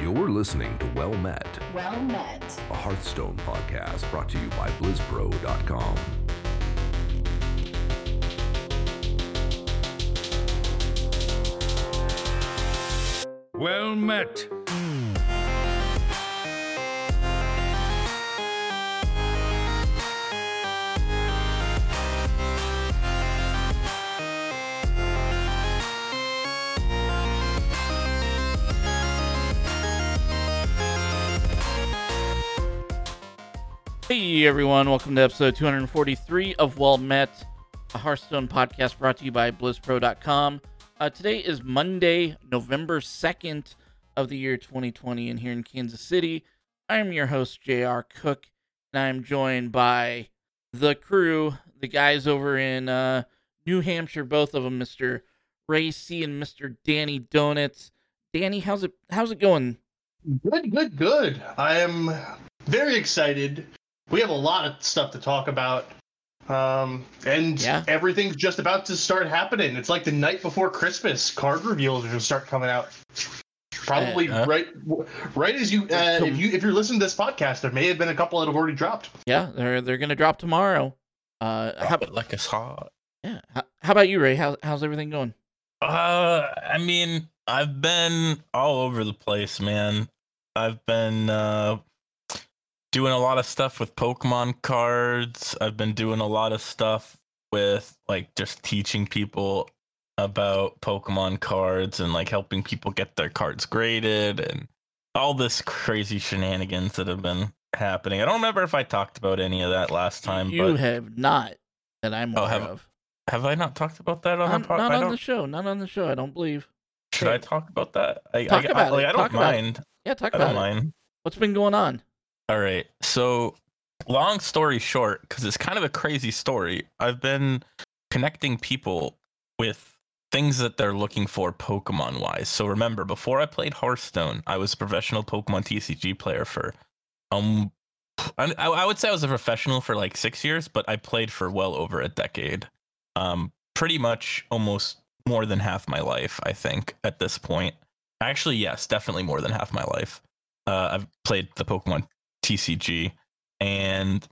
You're listening to Well Met, Well met. a Hearthstone podcast brought to you by BlizzPro.com. Well met. Hey everyone, welcome to episode 243 of Well Met, a Hearthstone podcast brought to you by BlizzPro.com. Uh, today is Monday, November 2nd of the year 2020, and here in Kansas City, I am your host, JR Cook, and I'm joined by the crew, the guys over in uh, New Hampshire, both of them, Mr. Ray C and Mr. Danny Donuts. Danny, how's it how's it going? Good, good, good. I am very excited. We have a lot of stuff to talk about. Um, and Yeah. everything's just about to start happening. It's like the night before Christmas. Card reveals are going to start coming out. Probably Uh, right, right as you, uh, if you, if you're listening to this podcast, there may have been a couple that have already dropped. Yeah, they're they're gonna drop tomorrow. Uh, how, Drop it like it's hot. yeah, how, how about you, Ray? How, how's everything going? Uh, I mean, I've been all over the place, man. I've been uh doing a lot of stuff with Pokemon cards. I've been doing a lot of stuff with like just teaching people about Pokemon cards and like helping people get their cards graded and all this crazy shenanigans that have been happening. I don't remember if I talked about any of that last time, you but have not that I'm Oh, have- of. have I not talked about that on the pod? not on the show. Not on the show. I don't believe. Should I talk about that? I, Talk I, about I, like, it. I don't Talk about it. mind. Yeah, talk I about don't it. mind. What's been going on? All right. So, long story short, because it's kind of a crazy story, I've been connecting people with things that they're looking for Pokemon wise. So, remember, before I played Hearthstone, I was a professional Pokemon TCG player for, um, I, I would say I was a professional for like six years, but I played for well over a decade. Um, pretty much almost more than half my life, I think, at this point. Actually, yes, definitely more than half my life. Uh, I've played the Pokemon TCG, and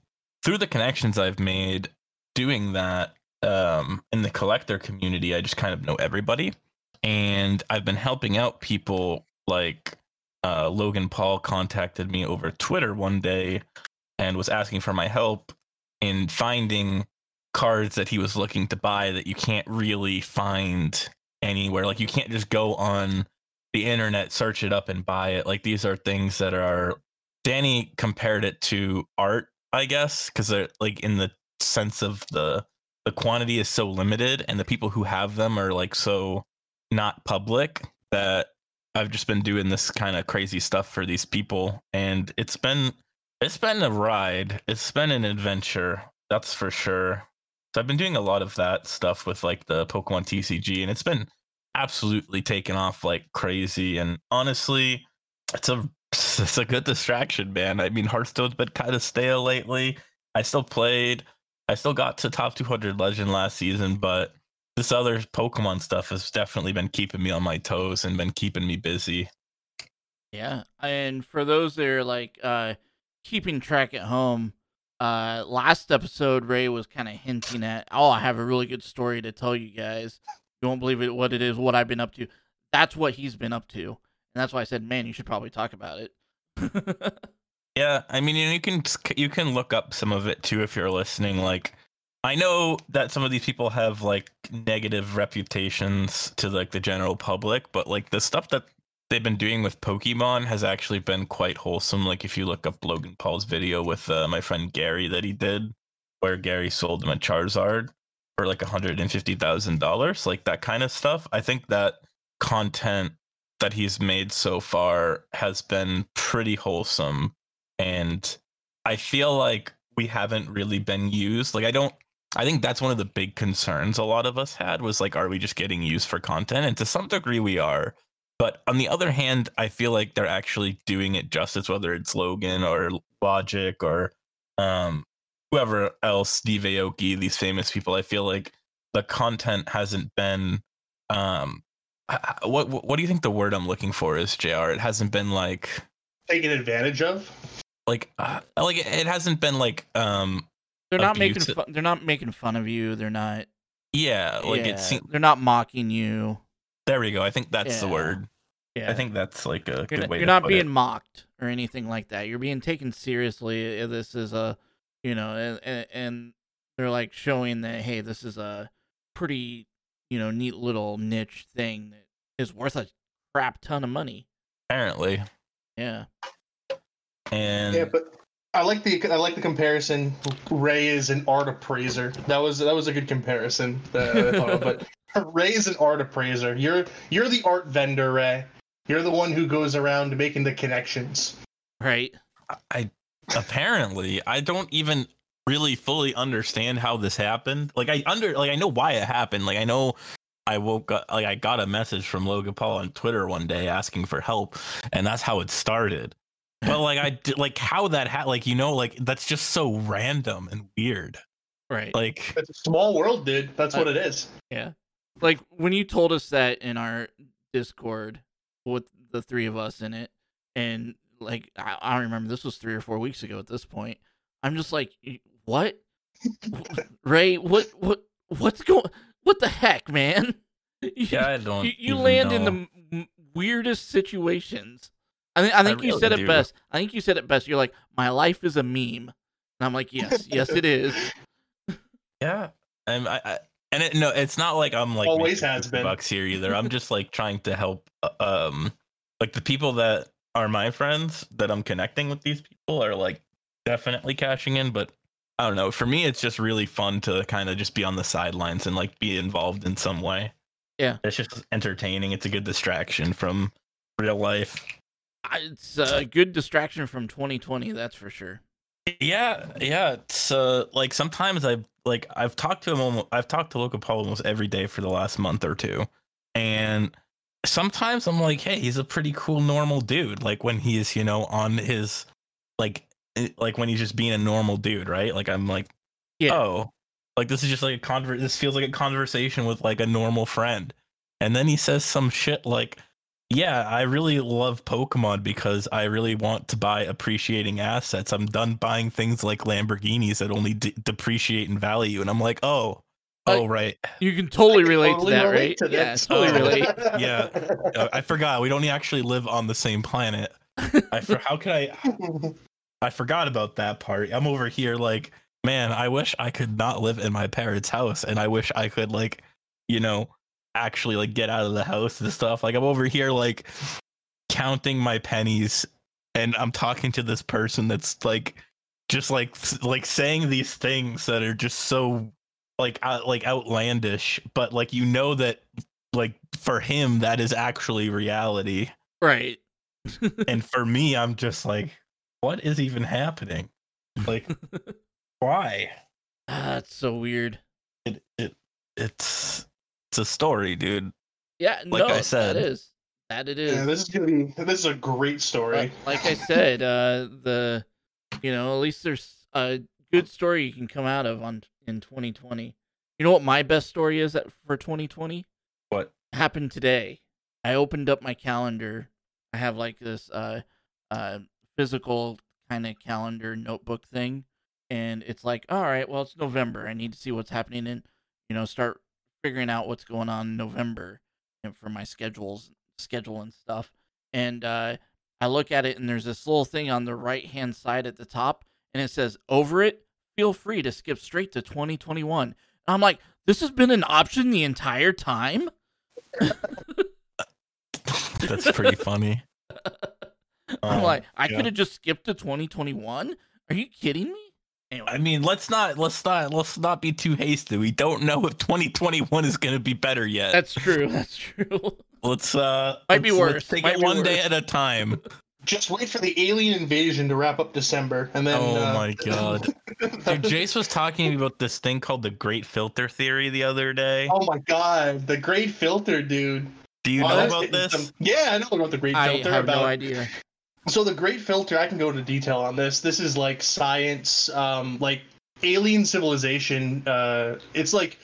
through the connections I've made doing that um, in the collector community, I just kind of know everybody, and I've been helping out people like uh, Logan Paul contacted me over Twitter one day and was asking for my help in finding cards that he was looking to buy that you can't really find anywhere. Like you can't just go on the internet, search it up and buy it. Like these are things that are Danny compared it to art, I guess, because they're like in the sense of the the quantity is so limited and the people who have them are like so not public that I've just been doing this kind of crazy stuff for these people and it's been it's been a ride. It's been an adventure, that's for sure. So I've been doing a lot of that stuff with like the Pokemon TCG and it's been absolutely taken off like crazy and honestly it's a it's a good distraction man i mean hearthstone's been kind of stale lately i still played i still got to top 200 legend last season but this other pokemon stuff has definitely been keeping me on my toes and been keeping me busy Yeah, and for those that are like uh, keeping track at home, uh, last episode Ray was kind of hinting at, oh, I have a really good story to tell you guys. You won't believe it, what it is, what I've been up to. That's what he's been up to, and that's why I said, man, you should probably talk about it. Yeah, I mean, you can you can look up some of it too if you're listening. Like, I know that some of these people have like negative reputations to like the general public, but like the stuff that they've been doing with Pokemon has actually been quite wholesome. Like, if you look up Logan Paul's video with uh, my friend Gary that he did, where Gary sold him a Charizard for like hundred and fifty thousand dollars, like that kind of stuff. I think that content that he's made so far has been pretty wholesome and I feel like we haven't really been used. Like I don't I think that's one of the big concerns a lot of us had was like are we just getting used for content? And to some degree we are. But on the other hand, I feel like they're actually doing it justice whether it's Logan or Logic or um whoever else, Steve Aoki, these famous people. I feel like the content hasn't been um what what what do you think the word I'm looking for is, Jr. It hasn't been like Taken advantage of. like uh, like it hasn't been like um They're not making Abusive. fun. They're not making fun of you. They're not. yeah like yeah, it seems they're not mocking you. there we go. I think that's the word. Yeah, I think that's like a you're good not, way. you're to not put being it. mocked or anything like that. You're being taken seriously. This is a, you know, and, and, and they're like showing that hey, this is a pretty, you know, neat little niche thing that is worth a crap ton of money. apparently. Yeah. And Yeah, but I like the I like the comparison. Ray is an art appraiser. That was that was a good comparison. That I thought of, but Ray is an art appraiser. You're you're the art vendor, Ray. You're the one who goes around making the connections. Right. I apparently I don't even really fully understand how this happened. Like I under like I know why it happened. Like I know I woke up like I got a message from Logan Paul on Twitter one day asking for help, and that's how it started. But like I did like how that had like you know like that's just so random and weird. Right. Like It's a small world, dude. That's what it is. Yeah. Like when you told us that in our Discord with the three of us in it, and like I, I don't remember this was three or four weeks ago at this point. I'm just like, "Y- what? Ray, what what what's going? What the heck, man? You- yeah, I don't. you, you even land in the m- m- weirdest situations. I think I think you really said it best. I think you said it best. You're like, my life is a meme, and I'm like, yes, yes, it is. Yeah, and I, I and it, no, it's not like I'm like Always has been. bucks here either. I'm just like trying to help, uh, um, like the people that are my friends that I'm connecting with. These people are like definitely cashing in, but I don't know. For me, it's just really fun to kind of just be on the sidelines and like be involved in some way. Yeah. it's just entertaining. It's a good distraction from real life. It's a good distraction from 2020, that's for sure. Yeah, yeah. It's uh like sometimes I like I've talked to him almost I've talked to Logan Paul almost every day for the last month or two. And sometimes I'm like, hey, he's a pretty cool normal dude. Like when he's, you know, on his like like when he's just being a normal dude, right? Like I'm like, Yeah. oh, like this is just like a conver this feels like a conversation with like a normal friend. And then he says some shit like yeah, I really love Pokemon because I really want to buy appreciating assets. I'm done buying things like Lamborghinis that only de- depreciate in value, and I'm like, oh, oh, right. You can totally can relate totally to that, relate right? to yeah, totally relate. Yeah. Uh, I forgot. We don't actually live on the same planet. I for- how could I? I forgot about that part. I'm over here like, man, I wish I could not live in my parents' house, and I wish I could like, you know, actually like get out of the house and stuff. Like I'm over here like counting my pennies, and I'm talking to this person that's like, just like like saying these things that are just so like out, like outlandish, but like you know that like for him that is actually reality right. and for me i'm just like what is even happening like why Ah, That's so weird. it, it it's it's a story dude Yeah, Like no, I said. that is. That it is. Yeah, this is gonna be this is a great story. Like, like I said, uh, the you know at least there's a good story you can come out of on in 2020. You know what my best story is that for 2020 what happened today. I opened up my calendar. I have like this uh uh physical kind of calendar notebook thing, and it's like, all right, well it's November. I need to see what's happening in, you know, start figuring out what's going on in November, and for my schedules schedule and stuff. And uh, I look at it, and there's this little thing on the right hand side at the top, and it says, "Over it, feel free to skip straight to 2021." I'm like, this has been an option the entire time. that's pretty funny I'm Um, like, I yeah. could have just skipped to 2021. Are you kidding me? Anyway, i mean let's not let's not let's not be too hasty we don't know if 2021 is going to be better yet that's true. That's true. let's uh Might be let's- let's worse, take might it be one day at a time Just wait for the alien invasion to wrap up December, and then. oh uh, my god Dude, Jace was talking about this thing called the Great Filter Theory the other day. Oh my god, the great filter, dude. Do you Oh, know that's about this? some- yeah, I know about the great Filter. I have about no idea. So the Great Filter, I can go into detail on this. This is like science, um, like alien civilization. Uh, it's like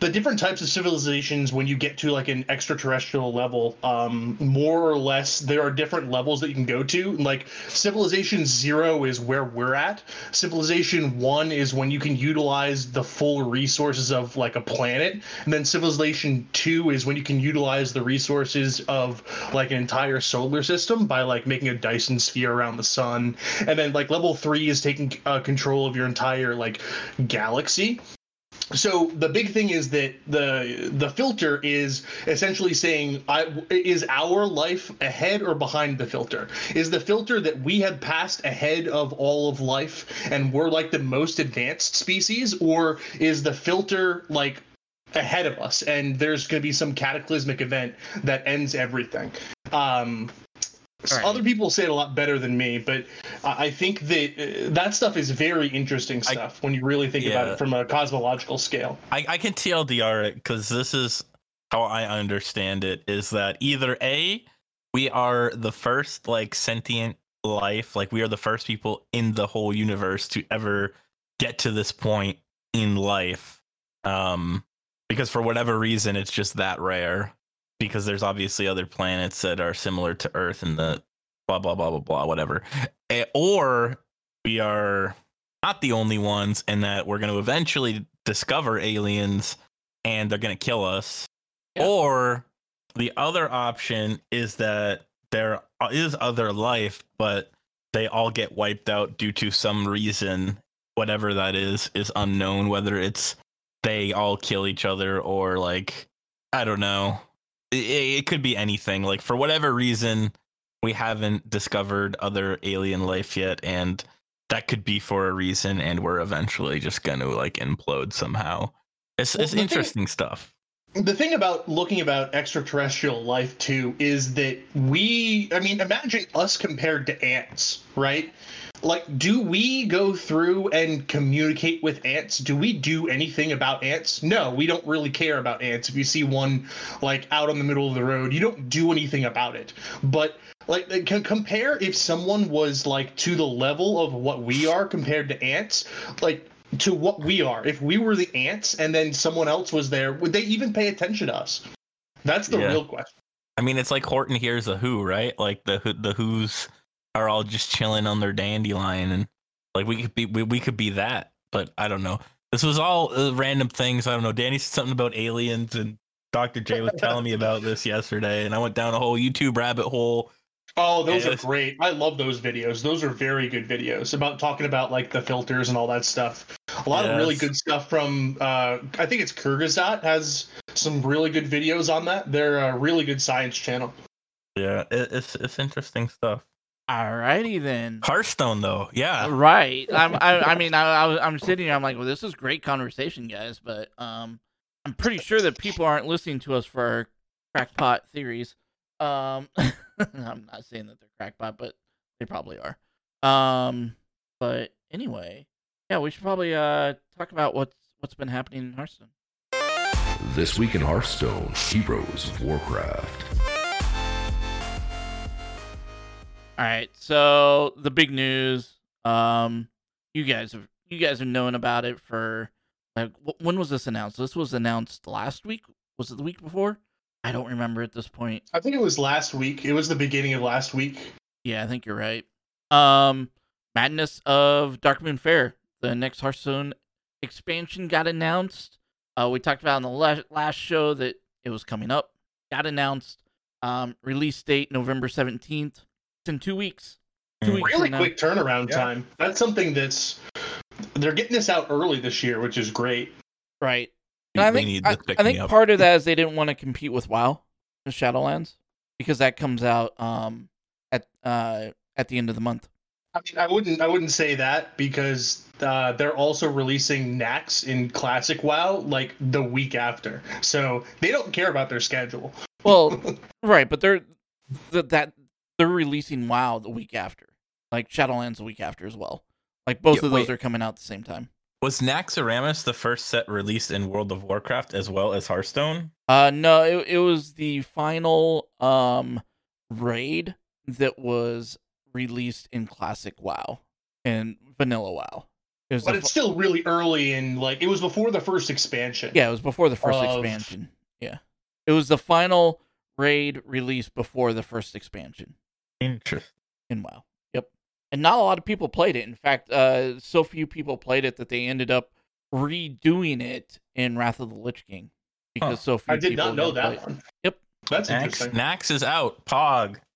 the different types of civilizations when you get to like an extraterrestrial level um more or less there are different levels that you can go to. Like civilization zero is where we're at. Civilization one is when you can utilize the full resources of like a planet. And then civilization two is when you can utilize the resources of like an entire solar system by like making a dyson sphere around the sun. And then like level three is taking uh, control of your entire like galaxy so the big thing is that the the filter is essentially saying I, is our life ahead or behind the filter? Is the filter that we have passed ahead of all of life and we're like the most advanced species or is the filter like ahead of us and there's going to be some cataclysmic event that ends everything? Um Right. other people say it a lot better than me but i I think that uh, that stuff is very interesting I- stuff when you really think about it from a cosmological scale I, I can TLDR it because this is how I understand it is that either A, we are the first like sentient life, like we are the first people in the whole universe to ever get to this point in life. Um, because for whatever reason, it's just that rare. Because there's obviously other planets that are similar to Earth and the blah blah blah blah blah whatever. Or we are not the only ones and that we're going to eventually discover aliens and they're going to kill us Yeah. or the other option is that there is other life but they all get wiped out due to some reason whatever that is is unknown whether it's they all kill each other or like i don't know it, it could be anything. Like for whatever reason we haven't discovered other alien life yet and that could be for a reason and we're eventually just going to like implode somehow. It's, Well, it's the thing- interesting stuff. The thing about looking about extraterrestrial life too is that we i mean imagine us compared to ants right like do we go through and communicate with ants do we do anything about ants no we don't really care about ants if you see one like out on the middle of the road you don't do anything about it but like can compare if someone was like to the level of what we are compared to ants like to what we are. If we were the ants and then someone else was there, would they even pay attention to us? That's the Yeah. real question. I mean, it's like Horton hears a Who, right? Like the the Who's are all just chilling on their dandelion, and like we could be we, we could be that, but I don't know. This was all uh, random things. I don't know. Danny said something about aliens, and Dr. J was telling me about this yesterday, and I went down a whole YouTube rabbit hole. Oh, those are great. I love those videos. Those are very good videos about talking about like the filters and all that stuff. A lot of really good stuff from uh I think it's Kurzgesagt has some really good videos on that. They're a really good science channel. Yeah, it, it's it's interesting stuff. Alrighty then. Hearthstone, though, yeah, Right. I'm, I, I mean, I, I, was- I'm sitting here. I'm like, well, this is great conversation, guys. But um, I'm pretty sure that people aren't listening to us for our crackpot theories. Um, I'm not saying that they're crackpot, but they probably are. Um, but anyway, yeah, we should probably uh talk about what's what's been happening in Hearthstone. This week in Hearthstone, Heroes of Warcraft. All right, so the big news. Um, you guys have you guys have known about it for like when was this announced? This was announced last week. Was it the week before? I don't remember at this point. I think it was last week. It was the beginning of last week. Yeah, I think you're right. Um, Madness of Darkmoon Faire, the next Hearthstone expansion got announced. Uh, we talked about in the la- last show that it was coming up. Got announced. Um, release date November seventeenth. It's in two weeks. Two Mm. weeks Really from now. quick turnaround Yeah. time. That's something that's they're getting this out early this year, which is great. Right. And I think need I, I think up. part of that is they didn't want to compete with WoW, the Shadowlands, because that comes out um at uh at the end of the month. I mean, I wouldn't, I wouldn't say that because uh, they're also releasing Nax in Classic WoW like the week after, so they don't care about their schedule. Well, right, but they're th- that they're releasing WoW the week after, like Shadowlands the week after as well. Like both Yeah, of those wait. are coming out at the same time. Was Naxxramas the first set released in World of Warcraft as well as Hearthstone? Uh, no, it, it was the final um raid that was released in Classic WoW and Vanilla WoW. It was But it's fu- still really early in like it was before the first expansion. yeah, it was before the first of- expansion. Yeah, it was the final raid release before the first expansion Interesting. in WoW. Yep, and not a lot of people played it. In fact, uh, so few people played it that they ended up redoing it in Wrath of the Lich King because so few I did people not know that one. Yep. That's Nax, interesting. Nax is out. Pog.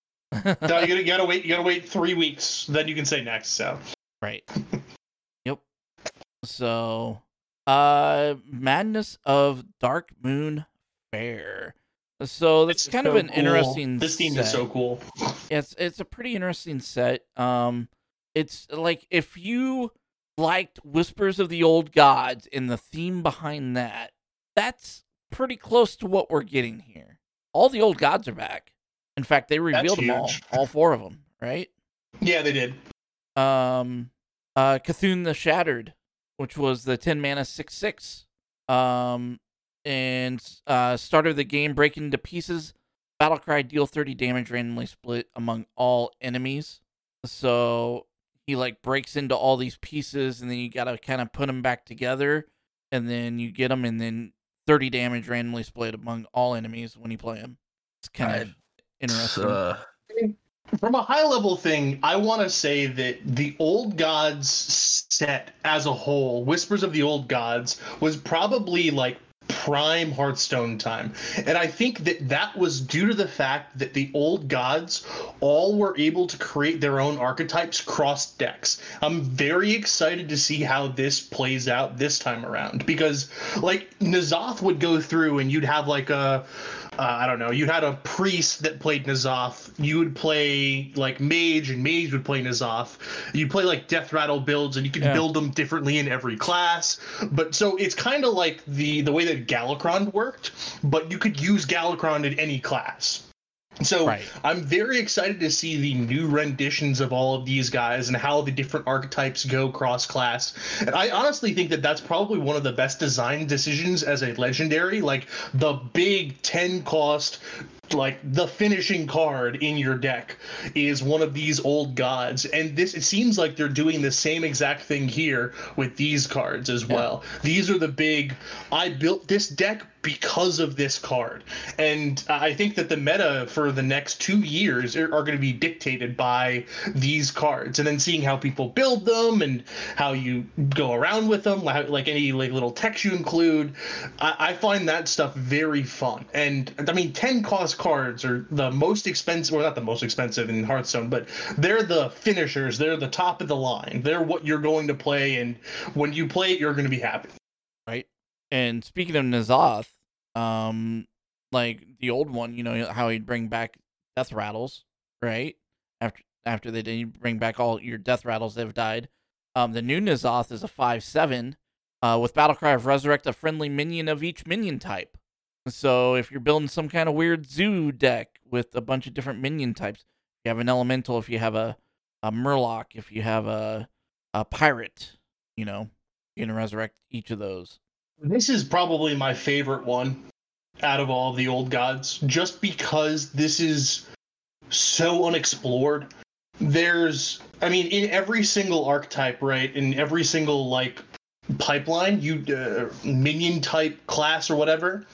No, you gotta, you gotta wait. You gotta wait three weeks. Then you can say next. So Right. yep. So, uh, Madness of Dark Moon Fair. So that's It's kind of an cool. interesting. This theme set. is so cool. It's it's a pretty interesting set. Um, it's like if you liked Whispers of the Old Gods and the theme behind that, that's pretty close to what we're getting here. All the old gods are back. In fact, they revealed them all, all four of them, right? Yeah, they did. um uh C'Thun the Shattered, which was the 10 mana 6 6. Um and uh start of the game breaking into pieces. Battlecry deal 30 damage randomly split among all enemies. So he like breaks into all these pieces and then you got to kind of put them back together and then you get them and then 30 damage randomly split among all enemies when you play them. It's kind of interesting. Uh, From a high level thing, I want to say that the Old Gods set as a whole, Whispers of the Old Gods, was probably like prime Hearthstone time. And I think that that was due to the fact that the Old Gods all were able to create their own archetypes cross decks. I'm very excited to see how this plays out this time around because, like, N'Zoth would go through and you'd have like a uh, I don't know. You had a priest that played N'Zoth. You would play like mage, and mage would play N'Zoth. You play like death rattle builds, and you could Yeah. build them differently in every class. But so it's kind of like the the way that Galakrond worked, but you could use Galakrond in any class. So Right. I'm very excited to see the new renditions of all of these guys and how the different archetypes go cross class. And I honestly think that that's probably one of the best design decisions as a legendary. Like the big 10 cost, like the finishing card in your deck is one of these old gods. And this, it seems like they're doing the same exact thing here with these cards as well. These are the big, I built this deck because of this card. And I think that the meta for the next two years are, are going to be dictated by these cards, and then seeing how people build them and how you go around with them, like, like any like little text you include. I, I find that stuff very fun. And I mean, ten cards are the most expensive, well, not the most expensive in Hearthstone, but they're the finishers. They're the top of the line. They're what you're going to play, and when you play it, you're going to be happy. right? And speaking of N'Zoth, um, like the old one, you know how he'd bring back death rattles, right? After after they did he'd bring back all your death rattles that have died. Um, the new N'Zoth is a five seven, uh, with battlecry of resurrect a friendly minion of each minion type. So if you're building some kind of weird zoo deck with a bunch of different minion types, you have an elemental, if you have a a murloc, if you have a a pirate, you know, you can resurrect each of those. This is probably my favorite one out of all of the old gods, just because this is so unexplored. There's, I mean, in every single archetype, right? In every single like pipeline, you uh, minion type class or whatever,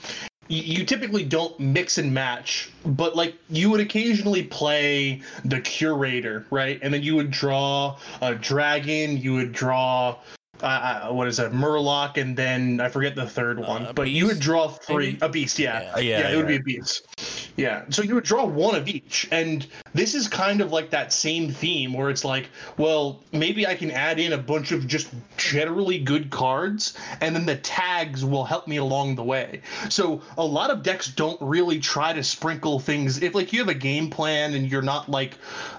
you, typically don't mix and match, but like you would occasionally play the curator, right? And then you would draw a dragon, you would draw uh, uh, what is that murloc and then i forget the third one Uh, a but you would draw three maybe? a beast yeah. Yeah. Uh, yeah, it would be a beast. Yeah so you would draw one of each and this is kind of like that same theme where it's like well maybe i can add in a bunch of just generally good cards and then the tags will help me along the way. So a lot of decks don't really try to sprinkle things. If like you have a game plan and you're not like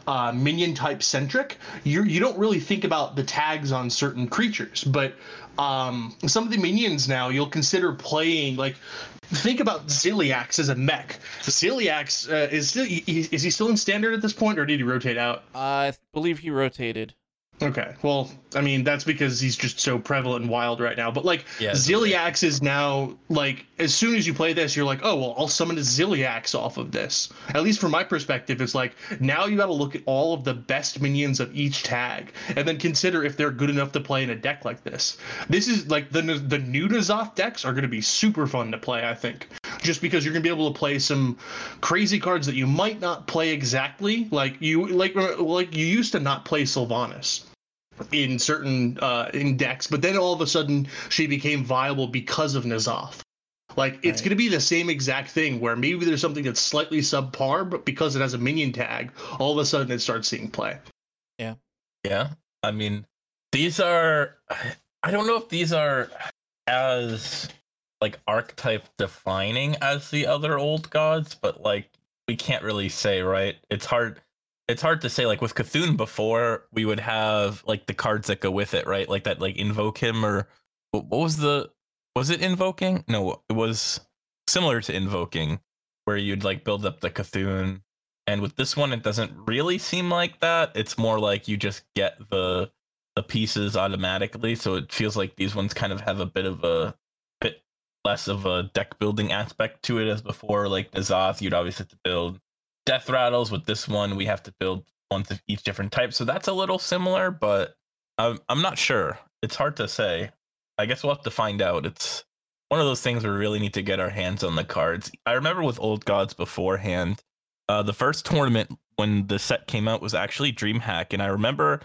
uh, minion type centric you you don't really think about the tags on certain creatures but um, some of the minions now you'll consider playing like think about Zilliax as a mech. Zilliax uh, is still is he still in standard at this point, or did he rotate out? I believe he rotated. Okay. Well, I mean, that's because he's just so prevalent and wild right now. But like Yeah, Zilliax is now like as soon as you play this, you're like, oh well, I'll summon a Zilliax off of this. At least from my perspective, it's like now you got to look at all of the best minions of each tag, and then consider if they're good enough to play in a deck like this. This is like the the new N'Zoth decks are going to be super fun to play. I think just because you're going to be able to play some crazy cards that you might not play exactly like you like like you used to not play Sylvanas in certain uh, in decks, but then all of a sudden she became viable because of N'Zoth. Like it's Right. going to be the same exact thing where maybe there's something that's slightly subpar, but because it has a minion tag, all of a sudden it starts seeing play. Yeah. Yeah. I mean, these are I don't know if these are as like archetype defining as the other old gods, but like we can't really say, right? It's hard it's hard to say like with C'Thun before we would have like the cards that go with it, right? Like that like invoke him or what what was the was it invoking? No, it was similar to invoking where you'd like build up the C'Thun. And with this one it doesn't really seem like that. It's more like you just get the the pieces automatically. So it feels like these ones kind of have a bit of a bit less of a deck building aspect to it as before like N'Zoth you'd always have to build death rattles. With this one we have to build ones of each different type. So that's a little similar but I'm, I'm not sure. It's hard to say i guess we'll have to find out it's one of those things we really need to get our hands on the cards i remember with old gods beforehand uh, the first tournament when the set came out was actually DreamHack, and I remember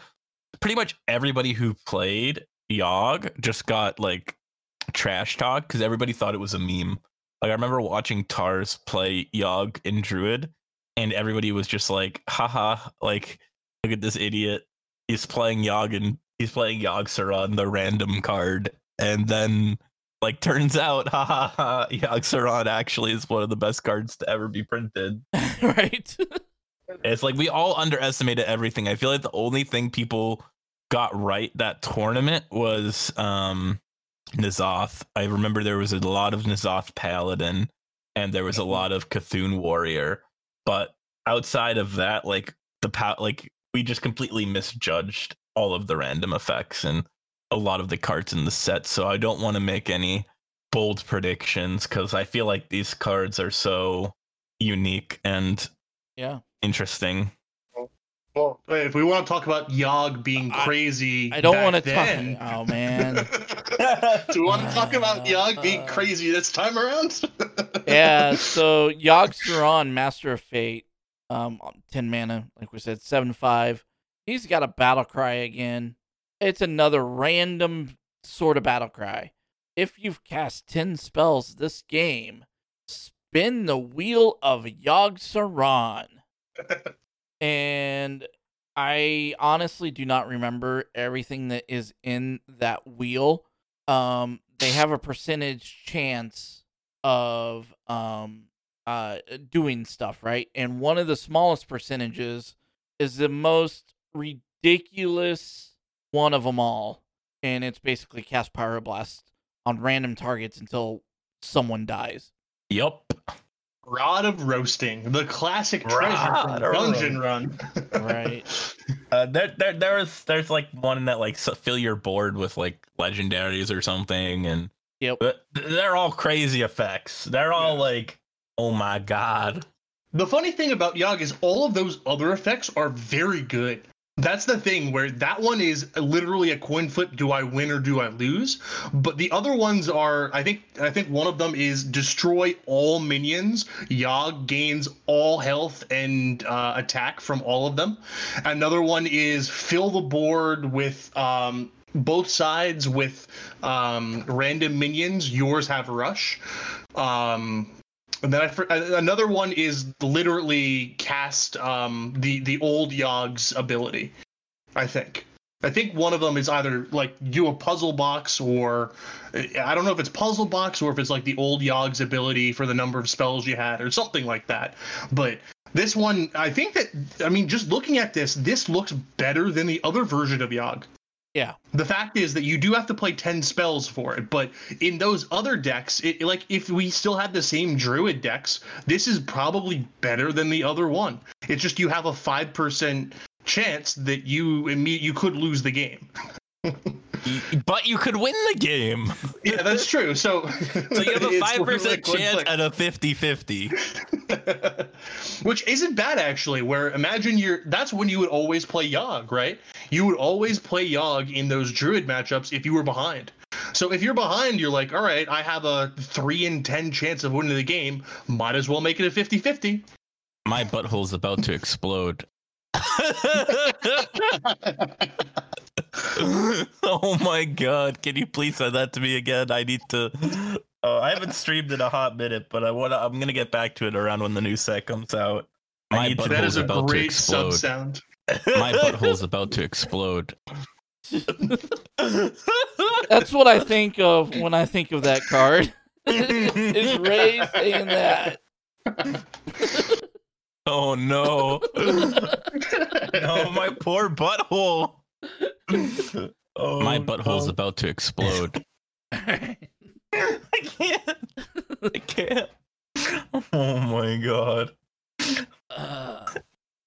pretty much everybody who played Yogg just got like trash talk because everybody thought it was a meme. Like I remember watching Tars play Yogg in Druid, and everybody was just like, haha, like look at this idiot. He's playing Yogg and he's playing Yogg Saron, the random card, and then like turns out, haha, ha, Yogg Saron actually is one of the best cards to ever be printed. right? It's like we all underestimated everything. I feel like the only thing people got right that tournament was um N'Zoth. I remember there was a lot of N'Zoth Paladin and there was a lot of C'Thun Warrior. But outside of that, like the pa- like we just completely misjudged all of the random effects and a lot of the cards in the set. So I don't want to make any bold predictions because I feel like these cards are so unique and yeah. interesting. Well, if we want to talk about Yogg being I- crazy, I don't want to talk. Oh man. Do we want to talk about Yogg being crazy this time around? yeah. So Yogg Saron, Master of Fate, um, ten mana, like we said, seven five. He's got a battle cry again. It's another random sort of battle cry. If you've cast ten spells this game, spin the wheel of Yogg Saron. and I honestly do not remember everything that is in that wheel. Um, they have a percentage chance of um uh doing stuff, right? And one of the smallest percentages is the most ridiculous one of them all, and it's basically cast pyroblast on random targets until someone dies. Yup. Rod of Roasting, the classic treasure Rod from of Dungeon Run. Right. Uh, there, there, there's, there's like one that like s- fill your board with like legendaries or something, and Yep. they're all crazy effects. They're all Yeah. like, oh my god. The funny thing about Yogg is all of those other effects are very good. That's the thing where that one is literally a coin flip. Do I win or do I lose? But the other ones are, I think, I think one of them is destroy all minions. Yogg gains all health and uh, attack from all of them. Another one is fill the board with um, both sides with um, random minions. Yours have rush. Um, and then I, uh, another one is literally cast um, the the old Yogg's ability. I think. I think one of them is either like do a puzzle box or I don't know if it's puzzle box or if it's like the old Yogg's ability for the number of spells you had or something like that. But this one, I think that I mean, just looking at this, this looks better than the other version of Yogg. Yeah. The fact is that you do have to play 10 spells for it, but in those other decks, it, like if we still had the same druid decks, this is probably better than the other one. It's just you have a 5% chance that you you could lose the game. But you could win the game. Yeah, that's true. So, So you have a 5% literally chance flip. and a 50 50. Which isn't bad actually. Where imagine you're that's when you would always play Yogg, right? You would always play Yogg in those Druid matchups if you were behind. So if you're behind, you're like, all right, I have a three in ten chance of winning the game. Might as well make it a 50-50. My butthole's about to explode. oh my god! Can you please send that to me again? I need to. Oh, I haven't streamed in a hot minute, but I want. to I'm gonna get back to it around when the new set comes out. My need to- is a about to great sub explode. sound. My butthole's about to explode. That's what I think of when I think of that card. is Ray saying that? oh no! no, oh, my poor butthole. Oh, my butthole's no. about to explode. I can't. I can't. Oh my god. Uh,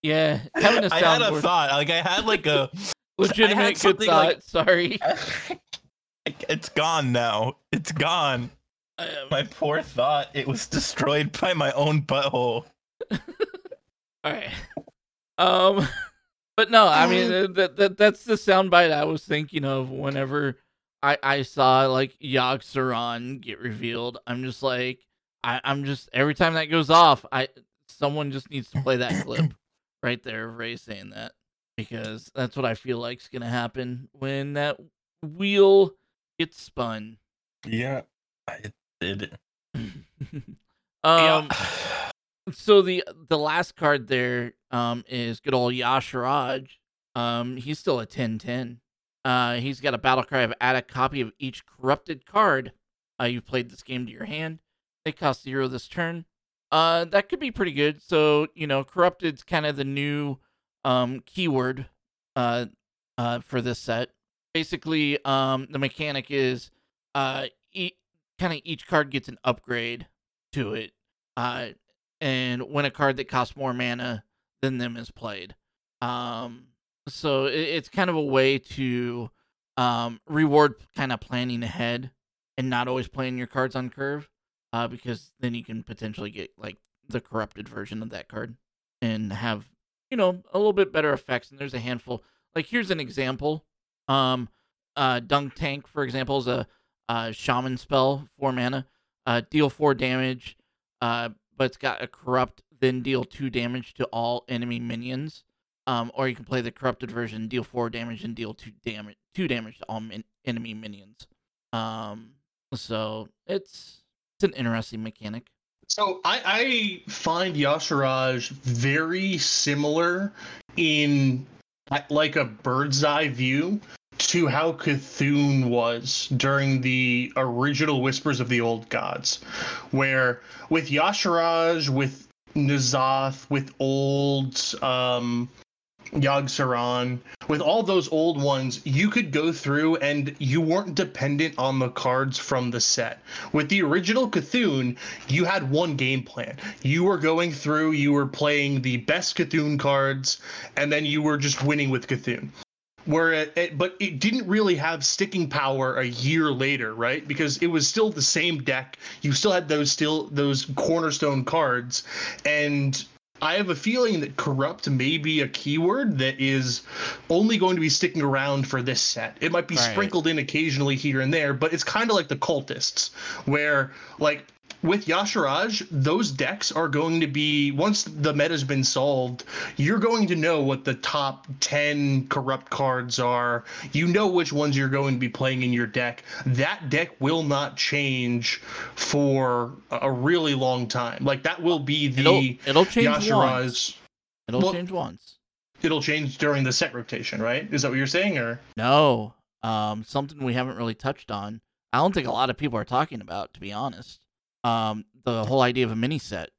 yeah, having a I had a thought. Like I had like a. Legitimate good something thought. like- Sorry. it's gone now. It's gone. Um, My poor thought. It was destroyed by my own butthole. All right. Um, but no, I mean uh, that, that that's the soundbite I was thinking of whenever I I saw like Yogg Saron get revealed. I'm just like I I'm just every time that goes off, I someone just needs to play that clip right there of Ray saying that because that's what I feel like's gonna happen when that wheel gets spun. Yeah, I did. um. so the the last card there um is good old Y'Shaarj. Um he's still a 10-10. Uh he's got a battle cry of add a copy of each corrupted card uh you've played this game to your hand. They cost zero this turn. Uh that could be pretty good. So, you know, corrupted's kind of the new um keyword uh uh for this set. Basically, um the mechanic is uh e- kind of each card gets an upgrade to it. Uh and when a card that costs more mana than them is played. Um, so it, it's kind of a way to um, reward kind of planning ahead and not always playing your cards on curve, uh, because then you can potentially get like the corrupted version of that card and have you know a little bit better effects. And there's a handful. Like here's an example. Um, uh, Dunk Tank, for example, is a uh, shaman spell, four mana, uh, deal four damage. Uh, but it's got a corrupt, then deal two damage to all enemy minions. Um, or you can play the corrupted version, deal four damage and deal two damage, two damage to all min- enemy minions. Um, so it's it's an interesting mechanic. So I, I find Y'Shaarj very similar in like a bird's eye view to how C'Thun was during the original Whispers of the Old Gods, where with Y'Shaarj, with N'Zoth, with old um, Yogg Saron, with all those old ones, you could go through and you weren't dependent on the cards from the set. With the original C'Thun, you had one game plan. You were going through, you were playing the best C'Thun cards, and then you were just winning with C'Thun. Where it, it, but it didn't really have sticking power a year later, right? Because it was still the same deck. You still had those still those cornerstone cards, and I have a feeling that corrupt may be a keyword that is only going to be sticking around for this set. It might be Right. sprinkled in occasionally here and there, but it's kind of like the cultists, where like with Y'Shaarj, those decks are going to be once the meta's been solved, you're going to know what the top 10 corrupt cards are. You know which ones you're going to be playing in your deck. That deck will not change for a really long time. Like that will be the It'll it'll change once. It'll well- change once. It'll change during the set rotation, right? Is that what you're saying or No, um, something we haven't really touched on. I don't think a lot of people are talking about, to be honest. Um, the whole idea of a mini set.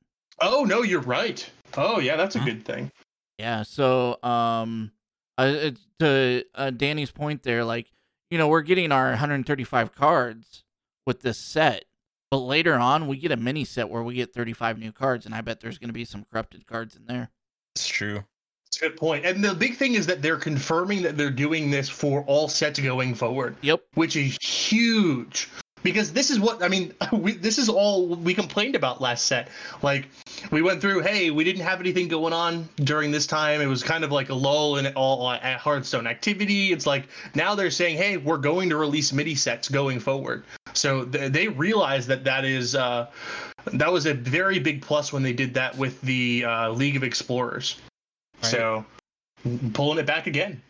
Oh, no, you're right. Oh, yeah, that's a good thing. Yeah. So, um, uh, to uh, Danny's point there, like you know, we're getting our 135 cards with this set, but later on we get a mini set where we get 35 new cards, and I bet there's going to be some corrupted cards in there. It's true. That's a good point. And the big thing is that they're confirming that they're doing this for all sets going forward, Yep. which is huge. Because this is what I mean. We, this is all we complained about last set. Like we went through. Hey, we didn't have anything going on during this time. It was kind of like a lull in all at Hearthstone activity. It's like now they're saying, hey, we're going to release mini sets going forward. So th- they realize that that is uh, that was a very big plus when they did that with the uh, League of Explorers. Right. So pulling it back again.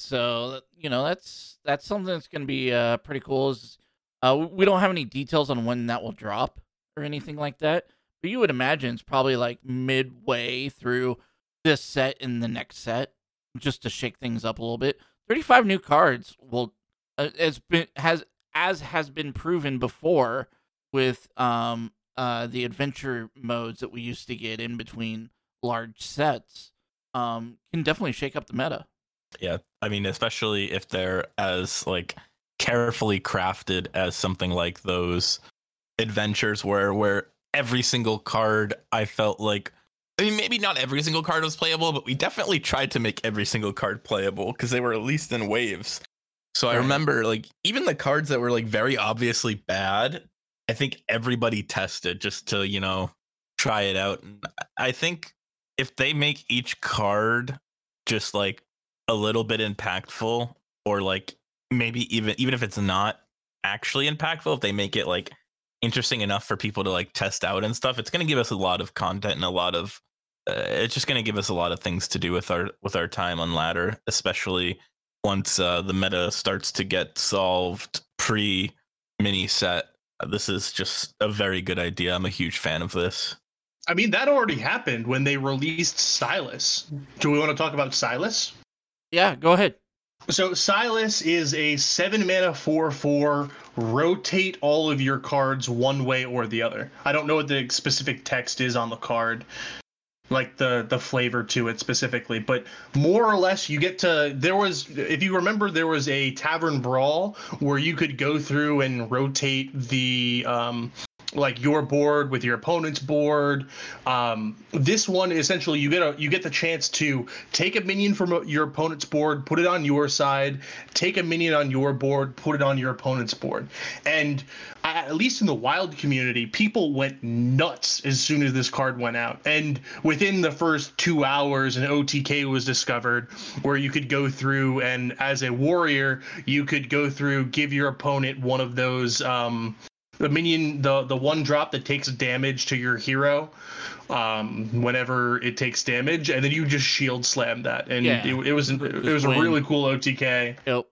So you know that's that's something that's going to be uh, pretty cool. Is uh, we don't have any details on when that will drop or anything like that, but you would imagine it's probably like midway through this set and the next set, just to shake things up a little bit. Thirty-five new cards will uh, has been has as has been proven before with um uh the adventure modes that we used to get in between large sets um can definitely shake up the meta. Yeah, I mean, especially if they're as like carefully crafted as something like those adventures where where every single card I felt like I mean maybe not every single card was playable, but we definitely tried to make every single card playable because they were at least in waves. So I remember like even the cards that were like very obviously bad, I think everybody tested just to, you know, try it out. And I think if they make each card just like a little bit impactful or like maybe even even if it's not actually impactful if they make it like interesting enough for people to like test out and stuff it's going to give us a lot of content and a lot of uh, it's just going to give us a lot of things to do with our with our time on ladder especially once uh, the meta starts to get solved pre mini set this is just a very good idea i'm a huge fan of this I mean, that already happened when they released Silas. Do we want to talk about Silas? Yeah, go ahead. So Silas is a seven mana four four. Rotate all of your cards one way or the other. I don't know what the specific text is on the card, like the the flavor to it specifically, but more or less you get to. There was, if you remember, there was a tavern brawl where you could go through and rotate the um, like your board with your opponent's board. Um, this one essentially you get a you get the chance to take a minion from your opponent's board, put it on your side, take a minion on your board, put it on your opponent's board, and at least in the wild community, people went nuts as soon as this card went out. And within the first two hours, an OTK was discovered where you could go through and as a warrior, you could go through, give your opponent one of those um, the minion the the one drop that takes damage to your hero um whenever it takes damage and then you just shield slam that. And Yeah. it, it was it Just was a really cool otk Yep.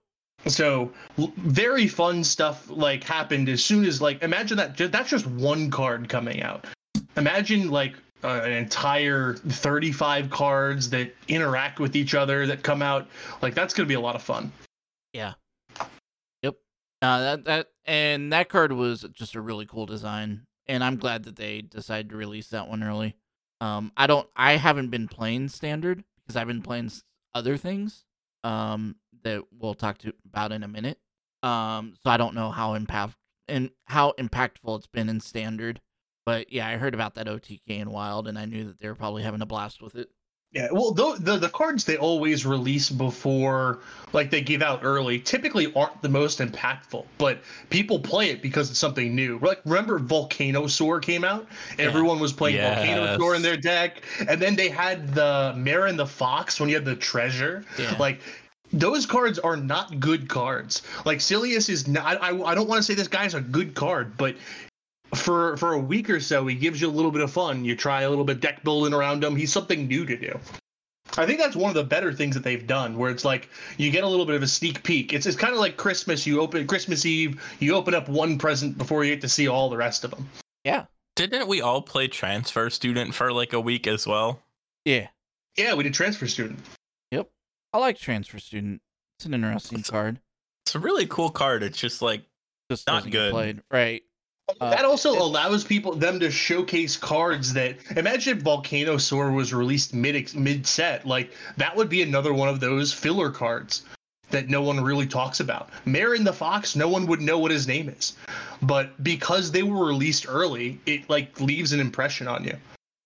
so very fun stuff like happened as soon as like imagine that that's just one card coming out. Imagine like uh, an entire 35 cards that interact with each other that come out. Like that's gonna be a lot of fun Uh, that that and that card was just a really cool design, and I'm glad that they decided to release that one early. Um, I don't, I haven't been playing standard because I've been playing other things. Um, that we'll talk to about in a minute. Um, so I don't know how impact and how impactful it's been in standard. But yeah, I heard about that OTK in Wild, and I knew that they were probably having a blast with it. Yeah, well, the, the the cards they always release before, like they give out early, typically aren't the most impactful, but people play it because it's something new. Like remember Volcanosaur came out, everyone was playing Yes. Volcanosaur in their deck, and then they had the Marin the Fox when you had the treasure. Yeah. Like those cards are not good cards. Like Silas is not. I I don't want to say this guy's a good card, but for for a week or so, he gives you a little bit of fun. You try a little bit deck building around him. He's something new to do. I think that's one of the better things that they've done, where it's like you get a little bit of a sneak peek. It's it's kind of like Christmas. You open Christmas Eve, you open up one present before you get to see all the rest of them. Yeah, didn't we all play transfer student for like a week as well yeah, Yeah, we did transfer student. yep. I like Transfer Student. It's an interesting card. it's a really cool card it's just like Just Not doesn't good. played right. Uh, that also it's- allows people them to showcase cards that imagine if Volcanosaur was released mid mid set like that would be another one of those filler cards that no one really talks about. Marin the Fox, no one would know what his name is, but because they were released early, it like leaves an impression on you.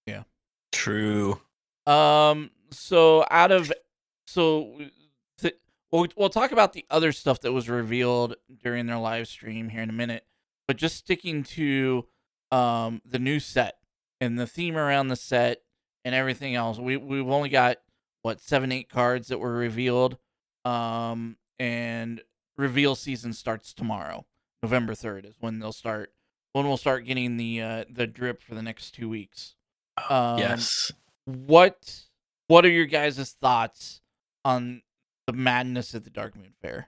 Yeah, true Um. So out of so th- we'll we'll talk about the other stuff that was revealed during their live stream here in a minute, but just sticking to um the new set and the theme around the set and everything else. We we've only got what seven eight cards that were revealed. Um and reveal season starts tomorrow. November third is when they'll start when we'll start getting the uh the drip for the next two weeks. Um, yes. What what are your guys' thoughts on the madness of the Darkmoon Faire?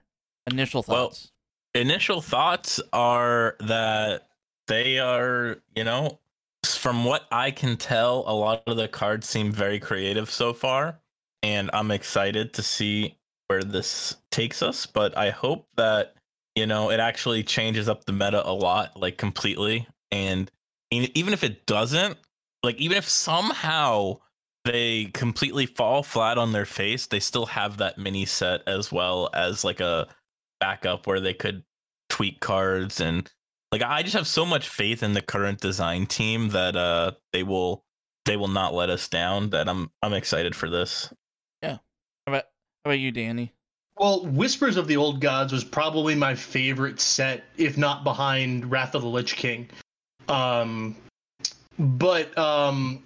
Initial Well, thoughts. Initial thoughts are that they are, you know, from what I can tell, a lot of the cards seem very creative so far, and I'm excited to see where this takes us. But I hope that you know it actually changes up the meta a lot, like completely. And even if it doesn't, like even if somehow they completely fall flat on their face, they still have that mini set as well as like a backup where they could tweak cards and like I just have so much faith in the current design team that uh they will they will not let us down that I'm I'm excited for this. Yeah. How about how about you, Danny? Well, Whispers of the Old Gods was probably my favorite set, if not behind Wrath of the Lich King. Um, but um,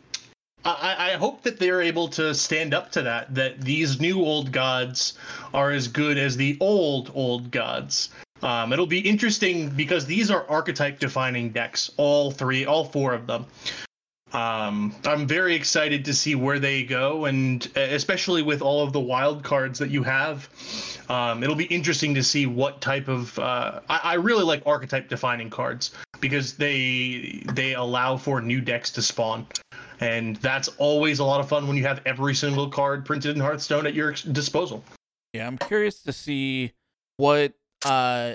I, I hope that they're able to stand up to that. That these new old gods are as good as the old old gods. Um, it'll be interesting because these are archetype defining decks, all three, all four of them. Um, I'm very excited to see where they go, and especially with all of the wild cards that you have, um, it'll be interesting to see what type of. Uh, I, I really like archetype defining cards because they they allow for new decks to spawn, and that's always a lot of fun when you have every single card printed in Hearthstone at your disposal. Yeah, I'm curious to see what uh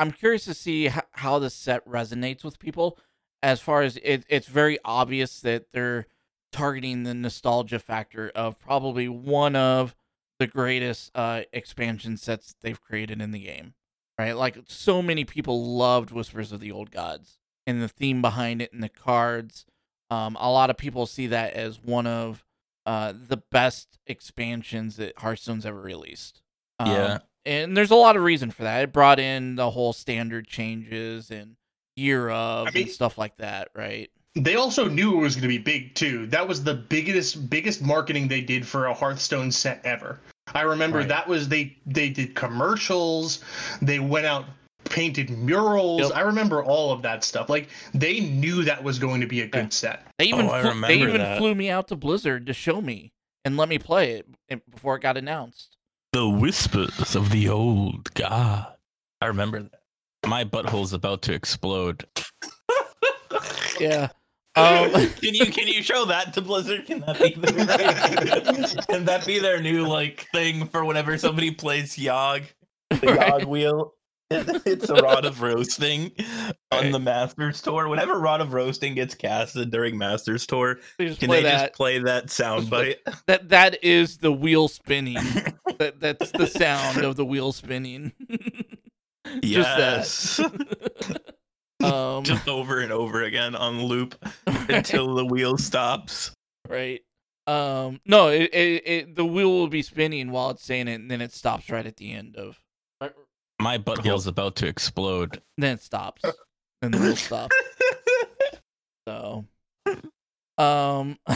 I'm curious to see h- how the set resonates with people as far as it, it's very obvious that they're targeting the nostalgia factor of probably one of the greatest uh expansion sets they've created in the game. Right? Like so many people loved Whispers of the Old Gods and the theme behind it and the cards. Um a lot of people see that as one of uh the best expansions that Hearthstone's ever released. Um, Yeah. and there's a lot of reason for that. It brought in the whole standard changes and year of I mean- and stuff like that, right? They also knew it was going to be big too. That was the biggest biggest marketing they did for a Hearthstone set ever. I remember Right. that was they they did commercials, they went out painted murals. Yep. I remember all of that stuff. Like they knew that was going to be a good Yeah. set. They even Oh, I flew, they even that. flew me out to Blizzard to show me and let me play it before it got announced. The whispers of the old god. I remember that. My butthole's about to explode. Yeah. Um, can you can you show that to Blizzard? Can that be their, can that be their new like thing for whenever somebody plays Yogg? The Right. Yogg wheel. It's a rod of roasting on Right. the Masters tour. Whenever rod of roasting gets casted during Masters tour, can they that. just play that soundbite? that that is the wheel spinning. that that's the sound of the wheel spinning. Yes. Just that. um, just over and over again on loop until the wheel stops. right. Um, no, it, it, it the wheel will be spinning while it's saying it, and then it stops right at the end of. My butthole's about to explode. Then it stops, and the wheel stops. So, um,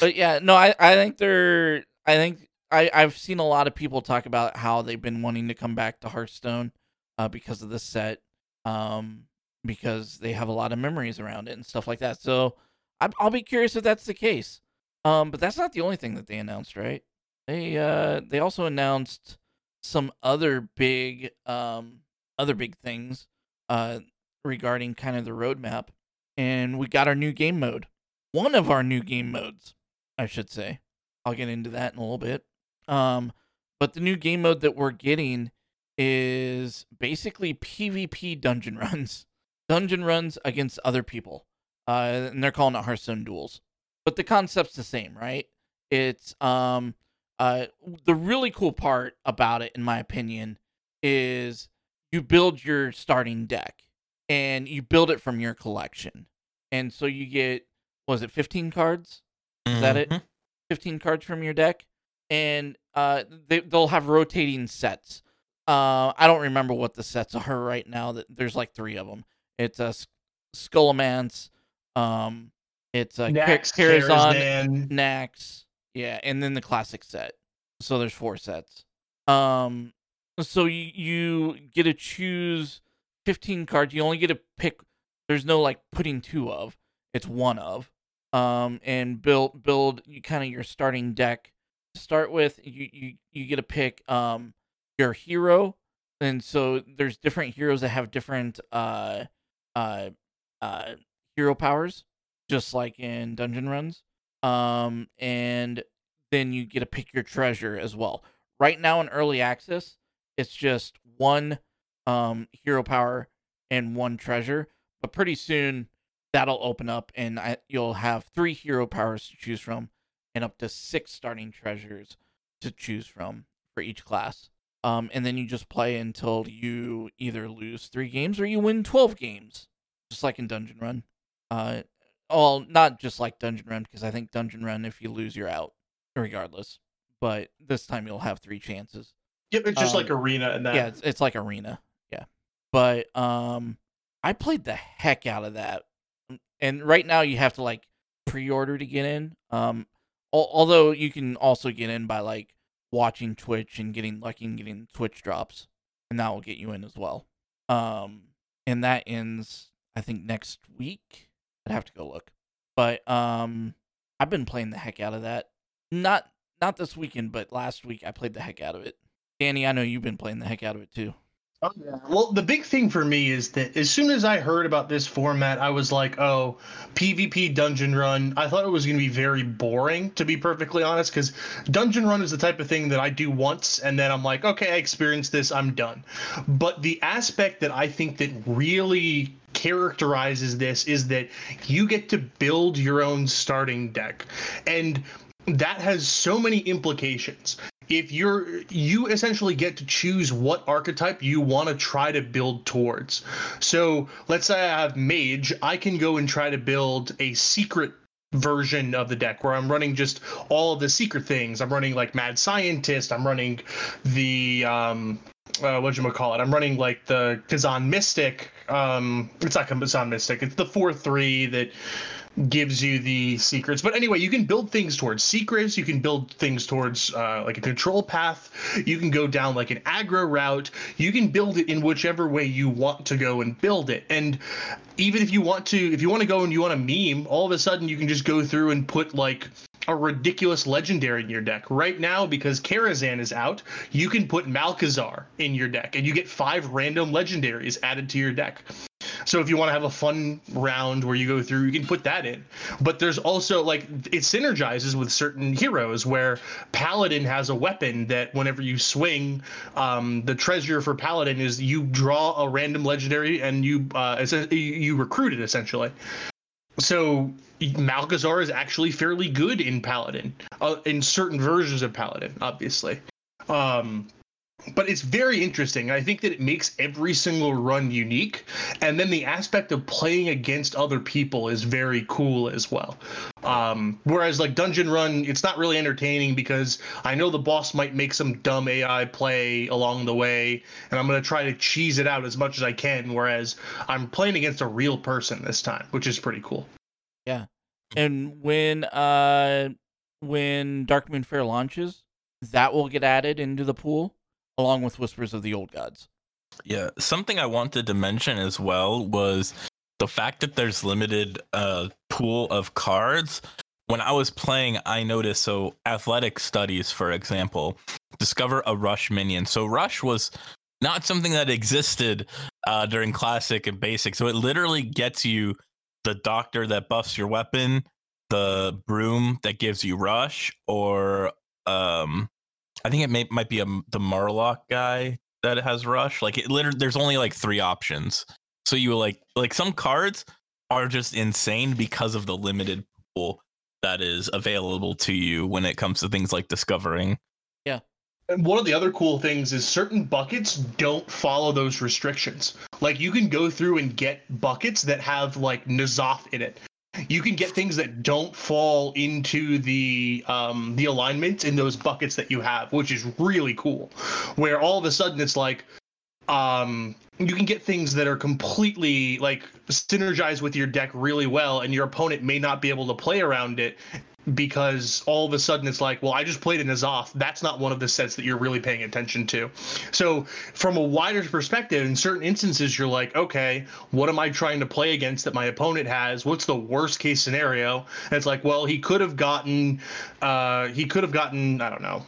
but yeah, no, I I think they're I think I I've seen a lot of people talk about how they've been wanting to come back to Hearthstone, uh, because of this set, um, because they have a lot of memories around it and stuff like that. So, I, I'll be curious if that's the case. Um, but that's not the only thing that they announced, right? They uh they also announced some other big um other big things uh regarding kind of the roadmap and we got our new game mode one of our new game modes i should say i'll get into that in a little bit um but the new game mode that we're getting is basically pvp dungeon runs dungeon runs against other people uh and they're calling it hearthstone duels but the concept's the same right it's um uh the really cool part about it in my opinion is you build your starting deck and you build it from your collection. And so you get was it 15 cards? Is that it? Mhm. 15 cards from your deck, and uh, they they'll have rotating sets. Uh, I don't remember what the sets are right now. That there's like three of them. It's a uh, Scholomance, um, it's a Naxx, Karazhan, Karazhan. Naxx, yeah, and then the classic set. So there's four sets. Um, so you you get to choose 15 cards. You only get to pick. There's no like putting two of. It's one of. Um, and build build you kind of your starting deck. Start with, you you you get to pick um your hero, and so there's different heroes that have different uh uh uh hero powers, just like in dungeon runs. Um, and then you get to pick your treasure as well. Right now in early access, it's just one um hero power and one treasure, but pretty soon that'll open up and I, you'll have three hero powers to choose from and up to six starting treasures to choose from for each class. Um, and then you just play until you either lose three games or you win 12 games, just like in Dungeon Run. Uh, well, not just like Dungeon Run, because I think Dungeon Run, if you lose, you're out, regardless. But this time you'll have three chances. Yep, it's just Um, like arena and that. Yeah, it's, it's like arena. Yeah, but um, I played the heck out of that, and right now you have to like pre-order to get in. Um, although you can also get in by like watching Twitch and getting lucky and getting Twitch drops, and that will get you in as well. Um, and that ends I think next week. I'd have to go look, but um, I've been playing the heck out of that. Not not this weekend, but last week I played the heck out of it. Danny, I know you've been playing the heck out of it too. Oh, yeah. Well, the big thing for me is that as soon as I heard about this format, I was like, oh, PvP Dungeon Run. I thought it was going to be very boring, to be perfectly honest, because Dungeon Run is the type of thing that I do once and then I'm like, okay, I experienced this, I'm done. But the aspect that I think that really characterizes this is that you get to build your own starting deck. And that has so many implications if you're you essentially get to choose what archetype you want to try to build towards so let's say i have mage i can go and try to build a secret version of the deck where i'm running just all of the secret things i'm running like mad scientist i'm running the um uh, what you call it? I'm running like the Kazan Mystic. Um, it's not Kazan Mystic. It's the four three that gives you the secrets. But anyway, you can build things towards secrets. You can build things towards uh, like a control path. You can go down like an aggro route. You can build it in whichever way you want to go and build it. And even if you want to, if you want to go and you want a meme, all of a sudden you can just go through and put like a ridiculous legendary in your deck. Right now, because Karazhan is out, you can put Malchezaar in your deck and you get five random legendaries added to your deck. So if you want to have a fun round where you go through, you can put that in. But there's also like it synergizes with certain heroes where Paladin has a weapon that whenever you swing, um, the treasure for Paladin is you draw a random legendary and you uh, you recruit it essentially. So Malchezaar is actually fairly good in Paladin, uh, in certain versions of Paladin, obviously. Um, but it's very interesting. I think that it makes every single run unique, and then the aspect of playing against other people is very cool as well. Um, whereas like Dungeon Run, it's not really entertaining because I know the boss might make some dumb AI play along the way, and I'm gonna try to cheese it out as much as I can. Whereas I'm playing against a real person this time, which is pretty cool. Yeah. And when uh when Darkmoon Faire launches, that will get added into the pool along with Whispers of the Old Gods. Yeah, something I wanted to mention as well was the fact that there's limited uh pool of cards. When I was playing, I noticed so athletic studies, for example, discover a rush minion. So rush was not something that existed uh, during classic and basic. So it literally gets you the doctor that buffs your weapon, the broom that gives you rush, or um, I think it may might be a the Murloc guy that has rush. Like it literally, there's only like three options. So you like like some cards are just insane because of the limited pool that is available to you when it comes to things like discovering. Yeah. And one of the other cool things is certain buckets don't follow those restrictions. Like you can go through and get buckets that have like N'Zoth in it. You can get things that don't fall into the um, the alignment in those buckets that you have, which is really cool. Where all of a sudden it's like, um, you can get things that are completely like synergized with your deck really well, and your opponent may not be able to play around it because all of a sudden it's like, well, I just played N'Zoth. That's not one of the sets that you're really paying attention to. So, from a wider perspective, in certain instances, you're like, okay, what am I trying to play against that my opponent has? What's the worst case scenario? And it's like, well, he could have gotten, uh, he could have gotten, I don't know,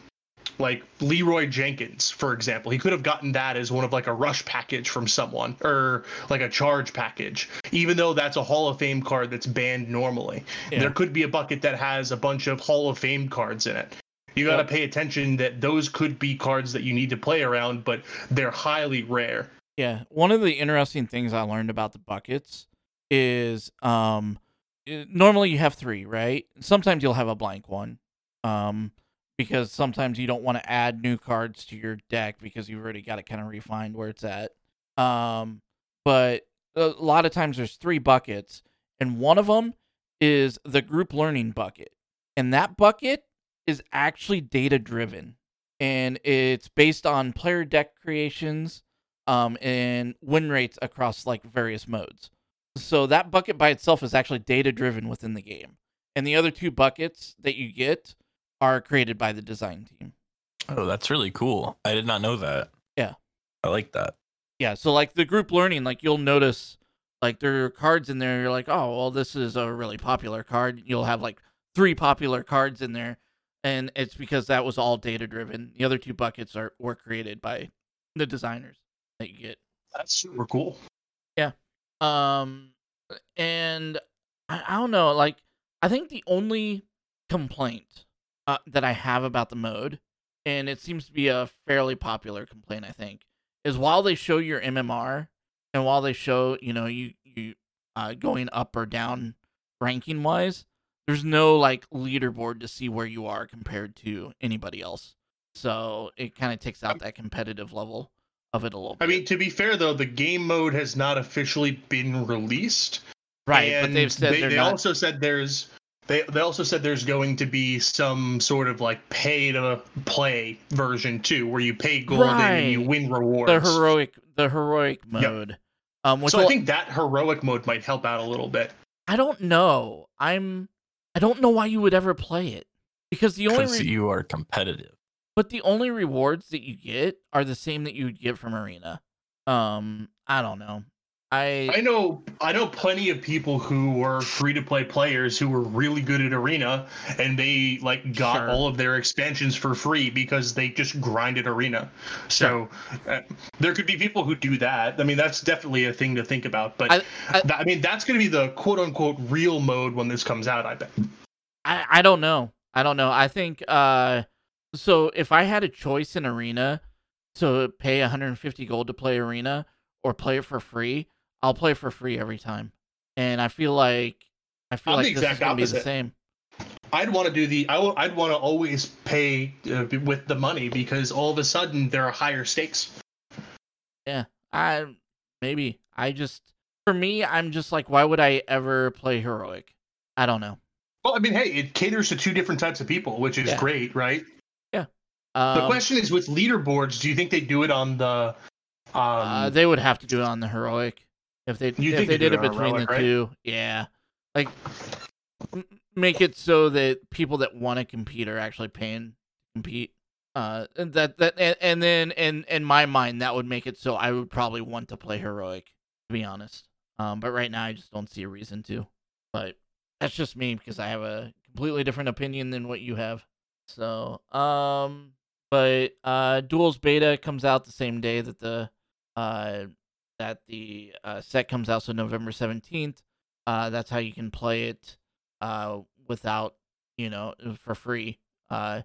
like Leroy Jenkins, for example. He could have gotten that as one of like a rush package from someone or like a charge package, even though that's a Hall of Fame card that's banned normally. Yeah. There could be a bucket that has a bunch of Hall of Fame cards in it. You got to Yep. pay attention that those could be cards that you need to play around, but they're highly rare. Yeah, one of the interesting things I learned about the buckets is um normally you have 3, right? Sometimes you'll have a blank one. Um because sometimes you don't want to add new cards to your deck because you've already got it kind of refined where it's at. Um but a lot of times there's 3 buckets and one of them is the group learning bucket. And that bucket is actually data driven and it's based on player deck creations um, and win rates across like various modes. So that bucket by itself is actually data driven within the game, and the other two buckets that you get are created by the design team. Oh, that's really cool. I did not know that. Yeah. I like that. Yeah, so like the group learning, like you'll notice like there are cards in there. You're like, oh, well, this is a really popular card. You'll have like three popular cards in there, and it's because that was all data driven. The other two buckets are were created by the designers that you get. That's super cool. Yeah. Um, and I, I don't know. Like, I think the only complaint uh, that I have about the mode, and it seems to be a fairly popular complaint, I think, is while they show your MMR and while they show you know you you uh, going up or down ranking wise, there's no like leaderboard to see where you are compared to anybody else. So it kind of takes out that competitive level of it a little bit. I mean, to be fair though, the game mode has not officially been released. right? But they've said they, they not. also said there's they they also said there's going to be some sort of like pay to play version too, where you pay gold and you win rewards. the heroic the heroic mode. Um which so I will- think that heroic mode might help out a little bit. I don't know. I'm i don't know why you would ever play it. Because the only Because re- you are competitive. but the only rewards that you get are the same that you would get from arena. Um i don't know i, I know I know plenty of people who were free to play players who were really good at arena and they like got Sure. all of their expansions for free because they just grinded arena. So uh, there could be people who do that. I mean that's definitely a thing to think about, but I- I- that- I mean that's going to be the quote unquote real mode when this comes out, I bet. I i don't know i don't know i think uh so if i had a choice in arena to pay 150 gold to play arena or play it for free i'll play for free every time and i feel like i feel I'm like the this is gonna be the same I'd want to do the I w- I'd want to always pay uh, with the money because all of a sudden there are higher stakes. Yeah, I maybe I just for me I'm just like why would I ever play heroic? I don't know. Well, I mean, hey, it caters to two different types of people, which is Yeah. great, right? Um, The question is with leaderboards, do you think they do it on the um uh, they would have to do it on the heroic if they You if they did it between heroic, the right? two. Yeah, like make it so that people that want to compete are actually paying to compete. Uh, and that that and, and then in in my mind that would make it so I would probably want to play heroic to be honest. Um, but right now I just don't see a reason to. But that's just me because I have a completely different opinion than what you have. So, um, but uh, Duels beta comes out the same day that the uh that the uh, set comes out, so November seventeenth. Uh, that's how you can play it uh without you know for free uh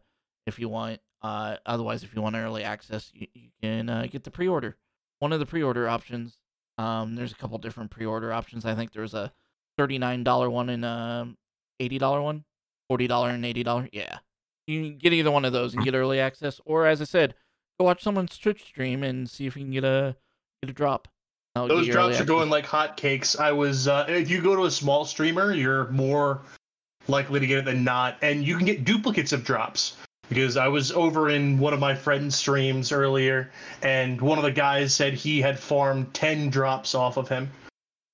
if you want. Uh, otherwise, if you want early access, you, you can uh, get the pre-order. One of the pre-order options. Um, there's a couple different pre-order options. I think there's a thirty-nine dollar one and eighty dollar one, forty dollar and eighty dollar. Yeah, you can get either one of those and get early access, or as I said, go watch someone's Twitch stream and see if you can get a get a drop. I'll Those drops are going like hotcakes. I was uh, if you go to a small streamer, you're more likely to get it than not, and you can get duplicates of drops. Because I was over in one of my friends' streams earlier, and one of the guys said he had farmed ten drops off of him.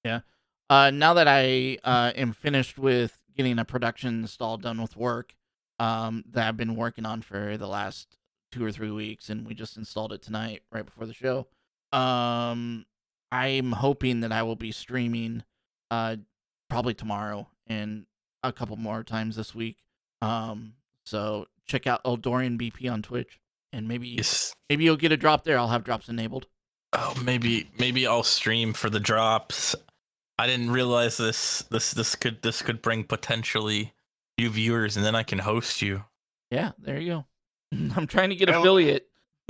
Yeah. Uh, now that I uh, am finished with getting a production install done with work, um, that I've been working on for the last two or three weeks, and we just installed it tonight right before the show. Um, I'm hoping that I will be streaming, uh, probably tomorrow and a couple more times this week. Um, so check out Eldorian BP on Twitch, and maybe Yes. maybe you'll get a drop there. I'll have drops enabled. Oh, maybe maybe I'll stream for the drops. I didn't realize this this this could this could bring potentially new viewers, and then I can host you. Yeah, there you go. I'm trying to get affiliate.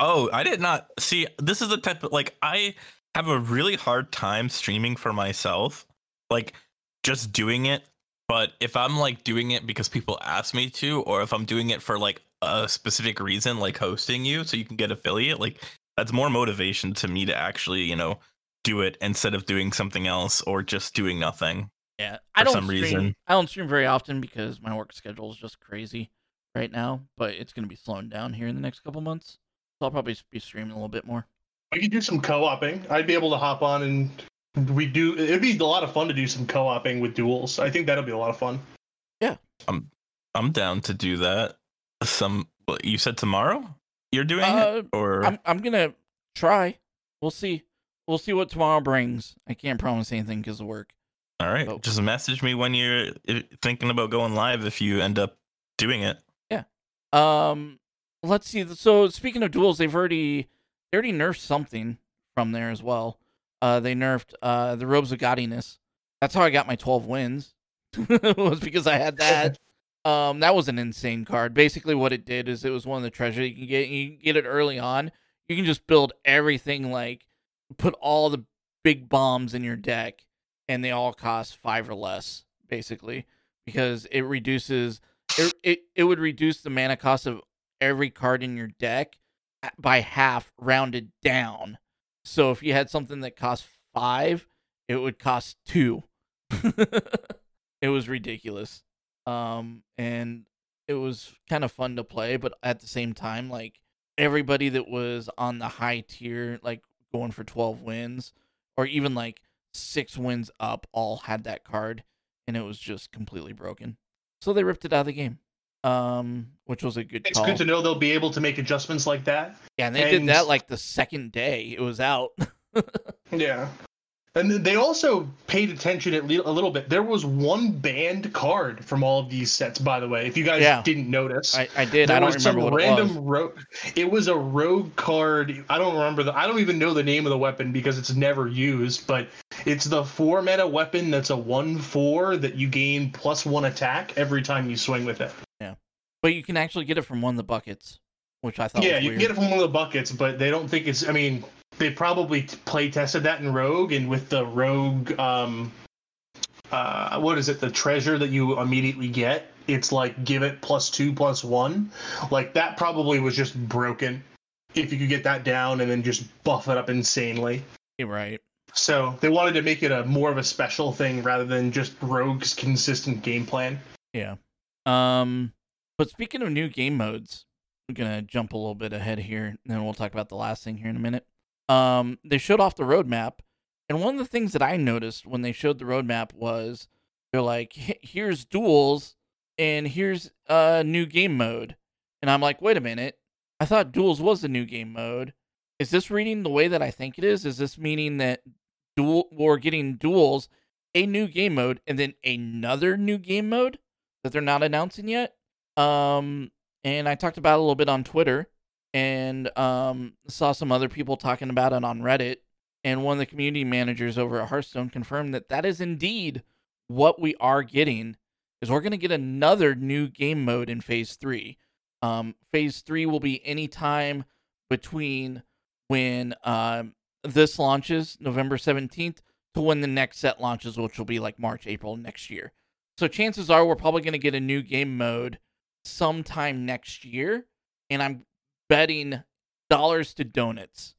Oh, I did not see. This is the type of like I have a really hard time streaming for myself, like just doing it. But if I'm like doing it because people ask me to, or if I'm doing it for like a specific reason, like hosting you, so you can get affiliate, like that's more motivation to me to actually, you know, do it instead of doing something else or just doing nothing. Yeah, I for don't some stream, reason. I don't stream very often because my work schedule is just crazy right now. But it's gonna be slowing down here in the next couple months, so I'll probably be streaming a little bit more. We could do some co-oping. I'd be able to hop on and we do. It'd be a lot of fun to do some co-oping with duels. I think that'll be a lot of fun. Yeah, I'm I'm down to do that. Some you said tomorrow you're doing Uh, it, or I'm I'm gonna try. We'll see. We'll see what tomorrow brings. I can't promise anything because of work. All right. Oh. Just message me when you're thinking about going live if you end up doing it. Yeah. Um, let's see. So speaking of duels, they've already they already nerfed something from there as well. Uh, they nerfed uh the robes of gaudiness. That's how I got my twelve wins. was because I had that. Um, that was an insane card. Basically, what it did is it was one of the treasure you can get. You can get it early on. You can just build everything like put all the big bombs in your deck, and they all cost five or less, basically, because it reduces it, it it would reduce the mana cost of every card in your deck by half rounded down. So if you had something that cost 5, it would cost 2. it was ridiculous. Um and it was kind of fun to play, but at the same time like everybody that was on the high tier like going for 12 wins or even like 6 wins up all had that card and it was just completely broken. So they ripped it out of the game. Um, which was a good It's call. good to know they'll be able to make adjustments like that. yeah, and they did that like the second day it was out. Yeah. And they also paid attention at le- a little bit. There was one banned card from all of these sets, by the way. If you guys Yeah. didn't notice, I, I did. I don't remember what random it was. rogue. It was a rogue card. I don't remember the. I don't even know the name of the weapon because it's never used. But it's the four meta weapon that's a one four that you gain plus one attack every time you swing with it. But you can actually get it from one of the buckets, which I thought yeah, you can get it from one of the buckets, but they don't think it's. I mean, they probably play tested that in Rogue, and with the Rogue, um, uh, what is it? The treasure that you immediately get. It's like give it plus two, plus one. Like that probably was just broken. If you could get that down and then just buff it up insanely. Right. So they wanted to make it a more of a special thing rather than just Rogue's consistent game plan. Yeah. Um, but speaking of new game modes, I'm gonna jump a little bit ahead here, and then we'll talk about the last thing here in a minute. Um, they showed off the roadmap, and one of the things that I noticed when they showed the roadmap was they're like, "Here's duels, and here's a new game mode," and I'm like, "Wait a minute, I thought duels was the new game mode. Is this reading the way that I think it is? Is this meaning that duel we're getting duels, a new game mode, and then another new game mode?" that they're not announcing yet. Um, and I talked about it a little bit on Twitter, and um, saw some other people talking about it on Reddit. And one of the community managers over at Hearthstone confirmed that that is indeed what we are getting. Is we're going to get another new game mode in Phase Three. Um, phase Three will be any time between when um, this launches November seventeenth to when the next set launches, which will be like March, April next year. So chances are we're probably going to get a new game mode sometime next year, and I'm betting dollars to donuts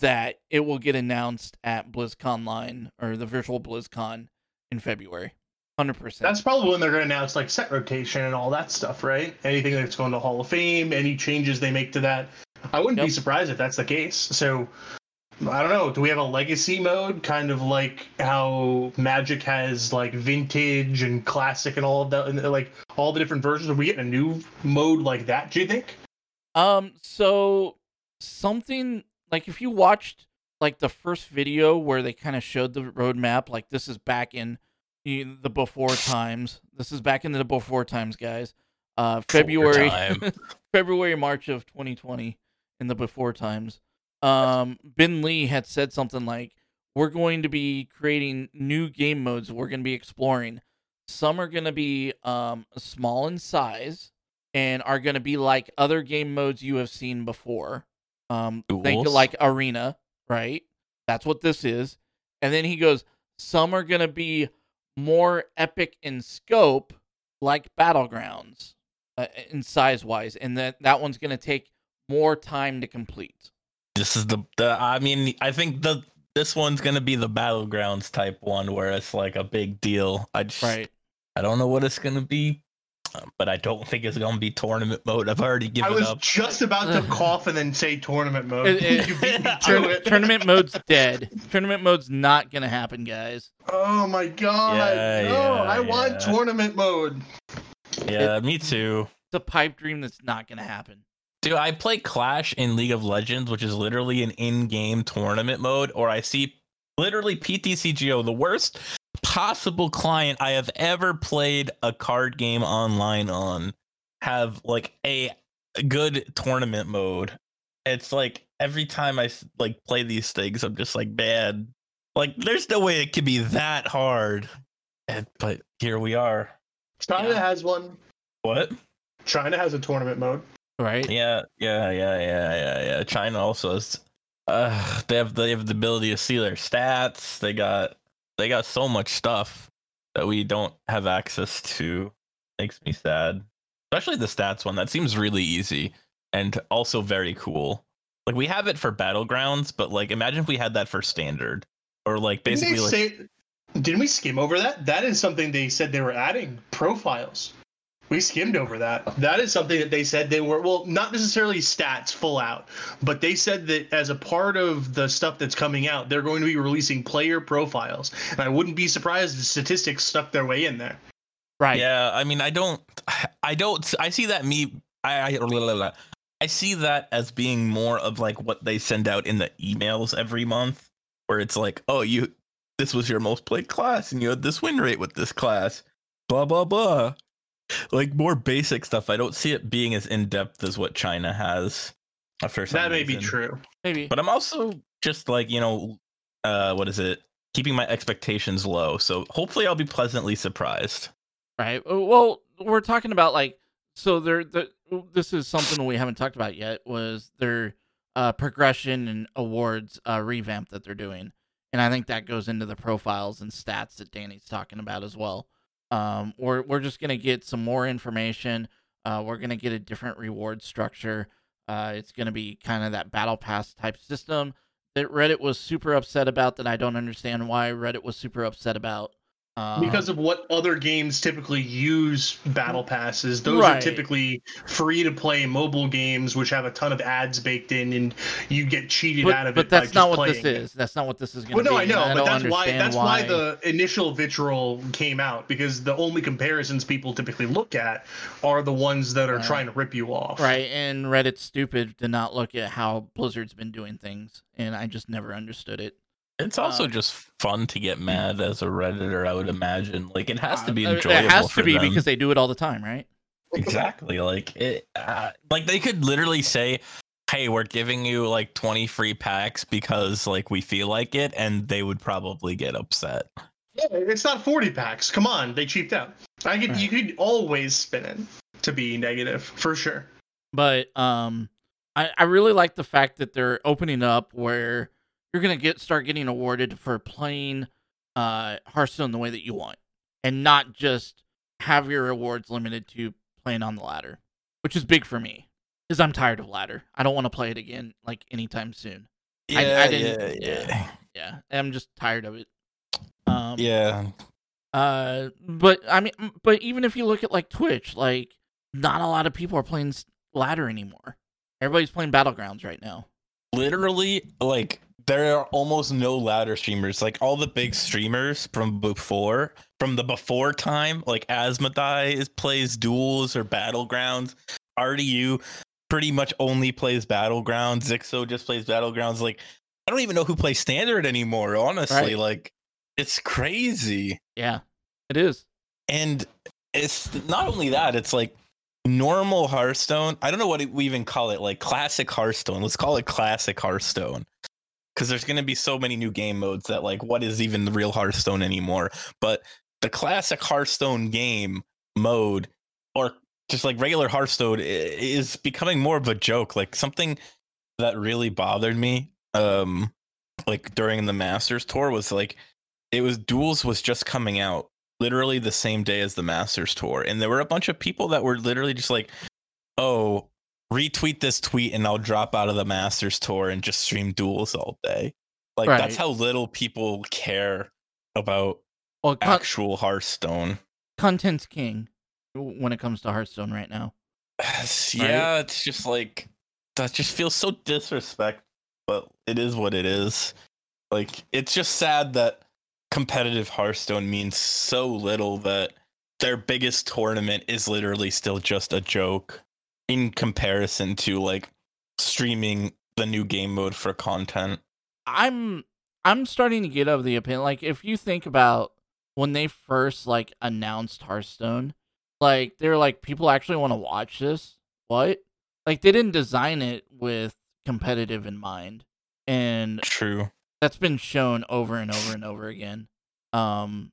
that it will get announced at BlizzConline or the virtual BlizzCon in February. Hundred percent. That's probably when they're going to announce like set rotation and all that stuff, right? Anything that's going to Hall of Fame, any changes they make to that. I wouldn't be surprised if that's the case. So I don't know. Do we have a legacy mode, kind of like how Magic has like vintage and classic and all of that, and like all the different versions? Are we getting a new mode like that? Do you think? Um, so something like if you watched like the first video where they kind of showed the roadmap, like this is back in the the before times. This is back in the before times, guys. Uh, February. February, March of 2020, in the before times. Um, Ben Lee had said something like, "We're going to be creating new game modes. We're going to be exploring. Some are going to be um small in size." and are going to be like other game modes you have seen before. Um, think like Arena, right? That's what this is. And then he goes, some are going to be more epic in scope, like Battlegrounds, uh, in size wise, and that that one's going to take more time to complete. This is the the. I mean, I think the this one's gonna be the battlegrounds type one where it's like a big deal. I just Right. I don't know what it's gonna be, um, but I don't think it's gonna be tournament mode. I've already given up. I was up. just about to cough and then say tournament mode. It- it- you beat me to it. tournament mode's dead. Tournament mode's not going to happen, guys. Oh my god! Yeah, no, yeah, I want yeah. tournament mode. Yeah, me too. It's a pipe dream that's not going to happen. Dude, I play Clash in League of Legends, which is literally an in-game tournament mode, or I see literally PTCGO, the worst possible client I have ever played a card game online on, have like a good tournament mode. It's like every time I like play these things, I'm just like, man, like there's no way it could be that hard. And, but here we are. China Yeah. has one. What? China has a tournament mode. Right? Yeah, yeah, yeah, yeah, yeah, yeah. China also has. Uh, they have they have the ability to see their stats. They got they got so much stuff that we don't have access to. Makes me sad. Especially the stats one. That seems really easy and also very cool. Like we have it for battlegrounds, but like imagine if we had that for standard or like Didn't basically they like say? Didn't we skim over that? That is something they said they were adding profiles. We skimmed over that. That is something that they said they were well, not necessarily stats full out, but they said that as a part of the stuff that's coming out, they're going to be releasing player profiles. And I wouldn't be surprised if statistics stuck their way in there. Right. Yeah, I mean, I don't, I don't, I see that me, I, I, I see that as being more of like what they send out in the emails every month, where it's like, oh, you, this was your most played class, and you had this win rate with this class, blah blah blah, like more basic stuff. I don't see it being as in depth as what China has. For some That may be true. Maybe. but I'm also just like you know, uh, what is it? Keeping my expectations low, so hopefully I'll be pleasantly surprised. Right. Uh, Well, we're talking about like so there the this is something we haven't talked about yet was their uh progression and awards uh revamp that they're doing. And I think that goes into the profiles and stats that Danny's talking about as well. Um we're we're just going to get some more information. Uh we're going to get a different reward structure. Uh it's going to be kind of that battle pass type system that Reddit was super upset about that I don't understand why Reddit was super upset about. Um, because of what other games typically use battle passes those Right. are typically free to play mobile games which have a ton of ads baked in and you get cheated but, out of but it But that's not just what this is. That's not what this is going well to no be. i know and but that's why that's why. the initial vitriol came out because the only comparisons people typically look at are the ones that are Right. trying to rip you off right and Reddit's stupid to not look at how Blizzard's been doing things, and I just never understood it. It's also Uh, just fun to get mad as a redditor. I would imagine. Like it has to be Uh, enjoyable. It has for to be them. because they do it all the time, right? exactly like it. Uh, like they could literally say, "Hey, we're giving you like twenty free packs because like we feel like it," and they would probably get upset. Yeah, it's not 40 packs come on they cheaped out i could you could always spin it to be negative for sure But um, I I really like the fact that they're opening up where you're gonna get start getting awarded for playing uh Hearthstone the way that you want, and not just have your awards limited to playing on the ladder, which is big for me because I'm tired of ladder. I don't want to play it again like anytime soon. I- Yeah, I didn't- yeah, yeah, Yeah, I'm just tired of it. Um, yeah. Uh, but I mean, but even if you look at like Twitch, like not a lot of people are playing ladder anymore. Everybody's playing battlegrounds right now. literally like there are almost no louder streamers. Like all the big streamers from before from the before time like asmodai is plays duels or battlegrounds. Rdu pretty much only plays battlegrounds. Zixo just plays battlegrounds. Like i don't even know who plays standard anymore honestly. Right. like it's crazy. Yeah, it is. and it's not only that it's like normal hearthstone. I don't know what we even call it like classic hearthstone. Let's call it classic hearthstone because there's going to be so many new game modes that like what is even the real hearthstone anymore but the classic hearthstone game mode or just like regular hearthstone is becoming more of a joke like something that really bothered me um like during the masters tour was like it was duels was just coming out literally the same day as the Masters tour. And there were a bunch of people that were literally just like, oh, retweet this tweet and I'll drop out of the Masters tour and just stream duels all day. Like Right. that's how little people care about Well, con- actual Hearthstone. content's king when it comes to Hearthstone right now. yeah, it's just like that just feels so disrespect, but it is what it is. Like it's just sad that competitive Hearthstone means so little that their biggest tournament is literally still just a joke in comparison to like streaming the new game mode for content. I'm I'm starting to get of the opinion like if you think about when they first like announced Hearthstone, like they're like people actually want to watch this. What? Like they didn't design it with competitive in mind. And True. that's been shown over and over and over again. Um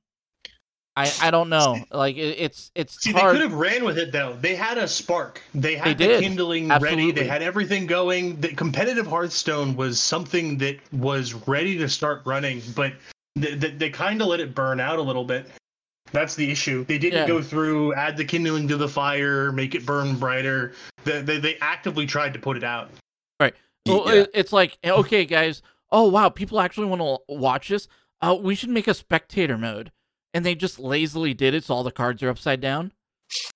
I I don't know. Like it, it's it's See, they could have ran with it though. They had a spark. They had They the did. kindling Absolutely. ready. They had everything going. The competitive Hearthstone was something that was ready to start running, but they, they, they kind of let it burn out a little bit. That's the issue. They didn't Yeah. go through, add the kindling to the fire, make it burn brighter. They, they, they actively tried to put it out. Right. Well, Yeah. it's like, okay, guys. Oh wow, people actually want to watch this. Uh, we should make a spectator mode, and they just lazily did it, so all the cards are upside down,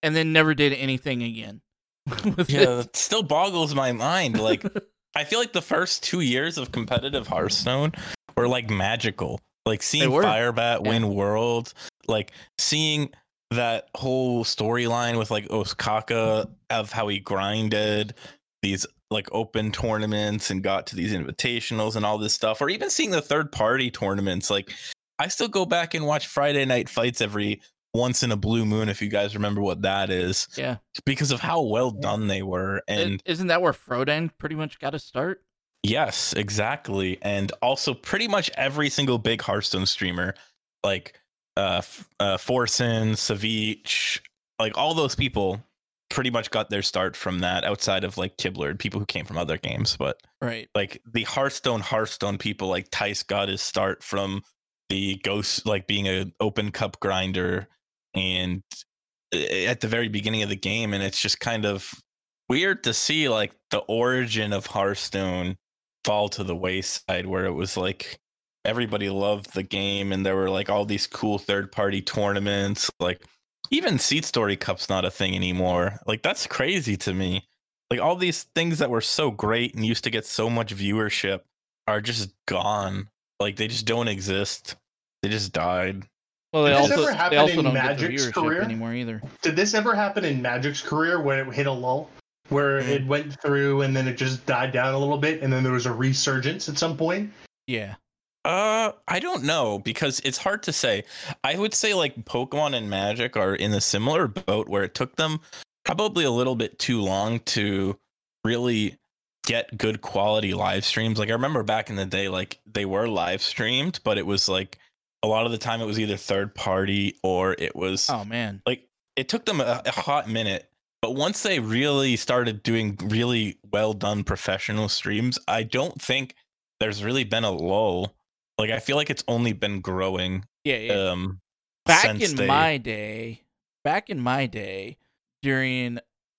and then never did anything again. Yeah, it. that still boggles my mind. Like I feel like the first two years of competitive Hearthstone were like magical. Like seeing. Firebat Yeah. win World, like seeing that whole storyline with like Ostkaka of how he grinded these like open tournaments and got to these invitationals and all this stuff, or even seeing the third party tournaments. Like I still go back and watch Friday night fights every once in a blue moon, if you guys remember what that is, yeah. because of how well done they were. And is isn't that where Frodan pretty much got to start? Yes, exactly. And also pretty much every single big Hearthstone streamer, like uh, uh Forsen, Savich, like all those people pretty much got their start from that outside of like Kibler people who came from other games. But Right. like the Hearthstone Hearthstone people like Thijs got his start from the ghost like being an open cup grinder and uh, at the very beginning of the game and it's just kind of weird to see like the origin of Hearthstone fall to the wayside where it was like everybody loved the game and there were like all these cool third party tournaments like even SeatStory Cup's not a thing anymore. Like that's crazy to me. Like all these things that were so great and used to get so much viewership are just gone. Like they just don't exist. They just died. Well, they Did this also ever they happen also in don't get the Magic's viewership career? anymore either. Did this ever happen in Magic's career when it hit a lull? Where Mm. it went through and then it just died down a little bit and then there was a resurgence at some point? Yeah. Uh, I don't know because it's hard to say. I would say like Pokemon and Magic are in a similar boat where it took them probably a little bit too long to really get good quality live streams. Like I remember back in the day, like they were live streamed, but it was like a lot of the time it was either third party or it was Oh man. like it took them a, a hot minute but once they really started doing really well done professional streams i don't think there's really been a lull like i feel like it's only been growing Yeah. yeah. um back in they- my day, back in my day, during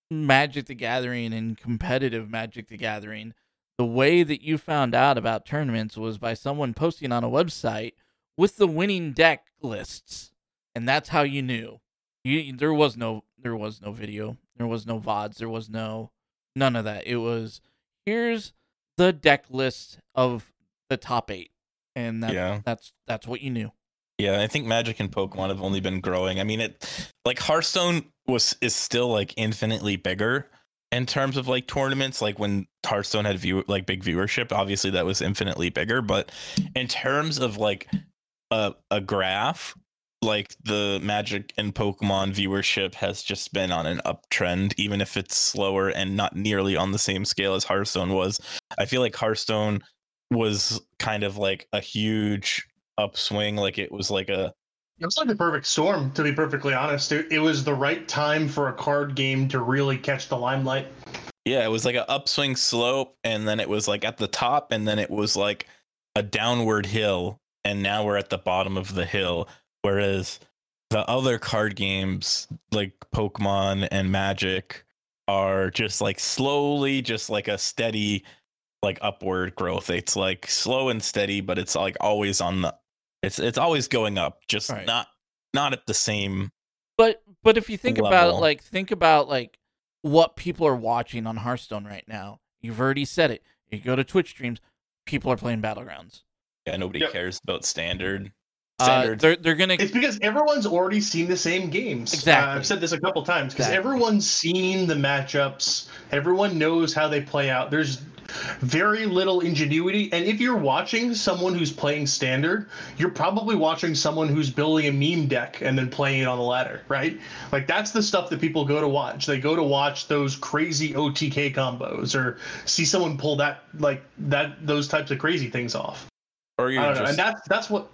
Magic the Gathering and competitive Magic the Gathering, the way that you found out about tournaments was by someone posting on a website with the winning deck lists, and that's how you knew. You there was no there was no video, there was no vods, there was no none of that. It was here's the deck list of the top eight, and that, Yeah. that's that's what you knew. Yeah, I think Magic and Pokemon have only been growing. I mean, it like Hearthstone was is still like infinitely bigger in terms of like tournaments. Like when Hearthstone had view like big viewership, obviously that was infinitely bigger. But in terms of like a a graph, like the Magic and Pokemon viewership has just been on an uptrend, even if it's slower and not nearly on the same scale as Hearthstone was. I feel like Hearthstone was kind of like a huge upswing like it was like a It was like the perfect storm, to be perfectly honest. It, it was the right time for a card game to really catch the limelight. yeah it was like an upswing slope and then it was like at the top and then it was like a downward hill and now we're at the bottom of the hill whereas the other card games like pokemon and magic are just like slowly just like a steady like upward growth it's like slow and steady but it's like always on the it's it's always going up just Right. not not at the same But but if you think about it, like think about like what people are watching on Hearthstone right now. You've already said it. You go to Twitch streams, people are playing battlegrounds. yeah nobody Yep. cares about standard Uh, standard they're they're gonna It's because everyone's already seen the same games. Exactly. Uh, I've said this a couple times because Exactly. everyone's seen the matchups. Everyone knows how they play out. There's very little ingenuity. And if you're watching someone who's playing standard, you're probably watching someone who's building a meme deck and then playing it on the ladder, right? Like that's the stuff that people go to watch. They go to watch those crazy OTK combos or see someone pull that like that those types of crazy things off. or you're I don't know, just and that's that's what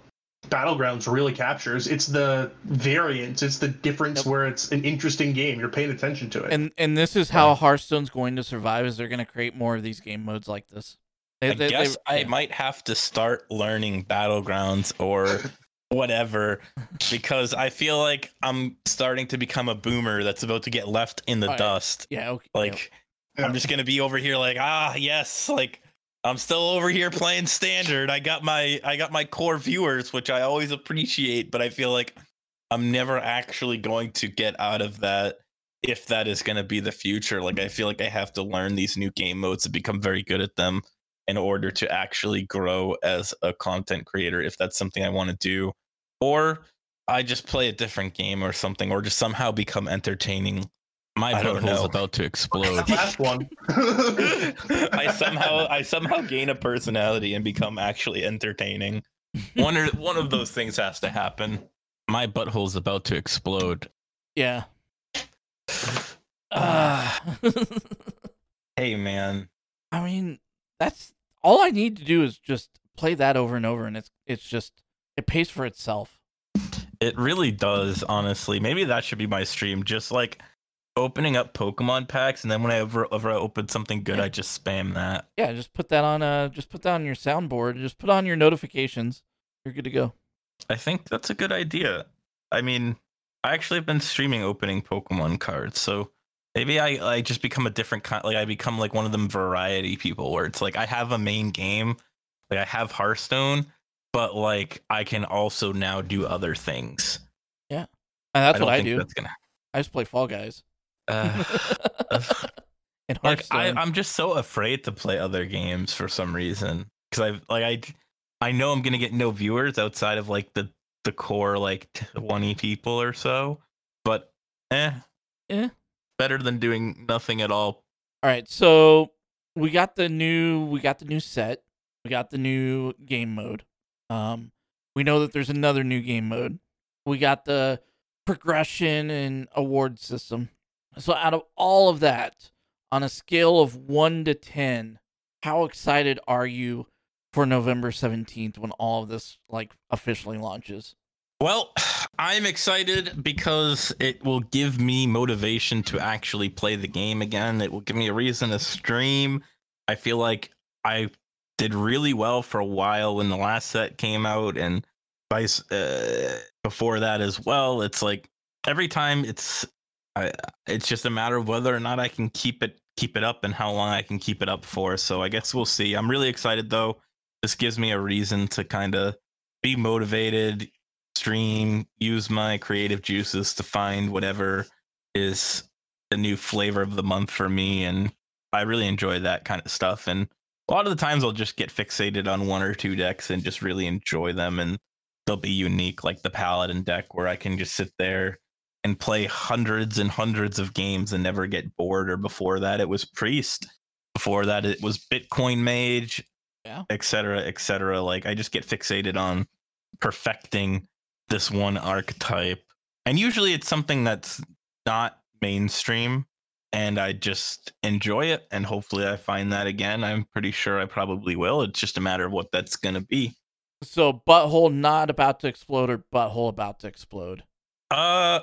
battlegrounds really captures. It's the variance, it's the difference Yep. where it's an interesting game. You're paying attention to it. and and this is how Hearthstone's going to survive. Is they're gonna create more of these game modes like this. They- I they- they- guess I yeah. might have to start learning battlegrounds or whatever because I feel like I'm starting to become a boomer that's about to get left in the Alright. dust. Yeah. Okay. Like Yeah. I'm just gonna be over here like ah yes like I'm still over here playing standard. I got my I got my core viewers which I always appreciate, but I feel like I'm never actually going to get out of that if that is going to be the future. Like I feel like I have to learn these new game modes and become very good at them in order to actually grow as a content creator if that's something I want to do. Or I just play a different game or something or just somehow become entertaining. My I don't about to explode. That last one. I somehow I somehow gain a personality and become actually entertaining. One or one of those things has to happen. My butthole is about to explode. yeah. Ah, Uh, hey man. I mean, that's all I need to do is just play that over and over, and it's it's just it pays for itself. It really does, honestly. Maybe that should be my stream. Just like opening up Pokemon packs, and then whenever ever I open something good, Yeah. I just spam that. Yeah, just put that on uh just put that on your soundboard, just put on your notifications. You're good to go. I think that's a good idea. I mean, I actually have been streaming opening Pokemon cards, so maybe I, I just become a different kind. Like I become like one of them variety people, where it's like I have a main game, like I have Hearthstone, but like I can also now do other things. Yeah, and that's I what I do. That's gonna. I just play Fall Guys. Uh, and like I, I'm just so afraid to play other games for some reason because I like I I know I'm gonna get no viewers outside of like the the core like 20 people or so, but eh, Eh. better than doing nothing at all. All right, so we got the new we got the new set. We got the new game mode. Um we know that there's another new game mode. We got the progression and award system. So out of all of that, on a scale of 1 to 10, how excited are you for November 17th when all of this like officially launches? Well, I'm excited because it will give me motivation to actually play the game again. It will give me a reason to stream. I feel like I did really well for a while when the last set came out, and vice uh, before that as well. It's like every time it's, I, it's just a matter of whether or not I can keep it keep it up and how long I can keep it up for. So I guess we'll see. I'm really excited though. This gives me a reason to kind of be motivated, stream, use my creative juices to find whatever is the new flavor of the month for me. And I really enjoy that kind of stuff. And a lot of the times I'll just get fixated on one or two decks and just really enjoy them. And they'll be unique, like the Paladin deck, where I can just sit there and play hundreds and hundreds of games and never get bored. Or before that, it was Priest. Before that, it was Bitcoin Mage, Yeah. et cetera, et cetera. Like I just get fixated on perfecting this one archetype. And usually it's something that's not mainstream and I just enjoy it. And hopefully I find that again. I'm pretty sure I probably will. It's just a matter of what that's going to be. So butthole not about to explode or butthole about to explode. Uh,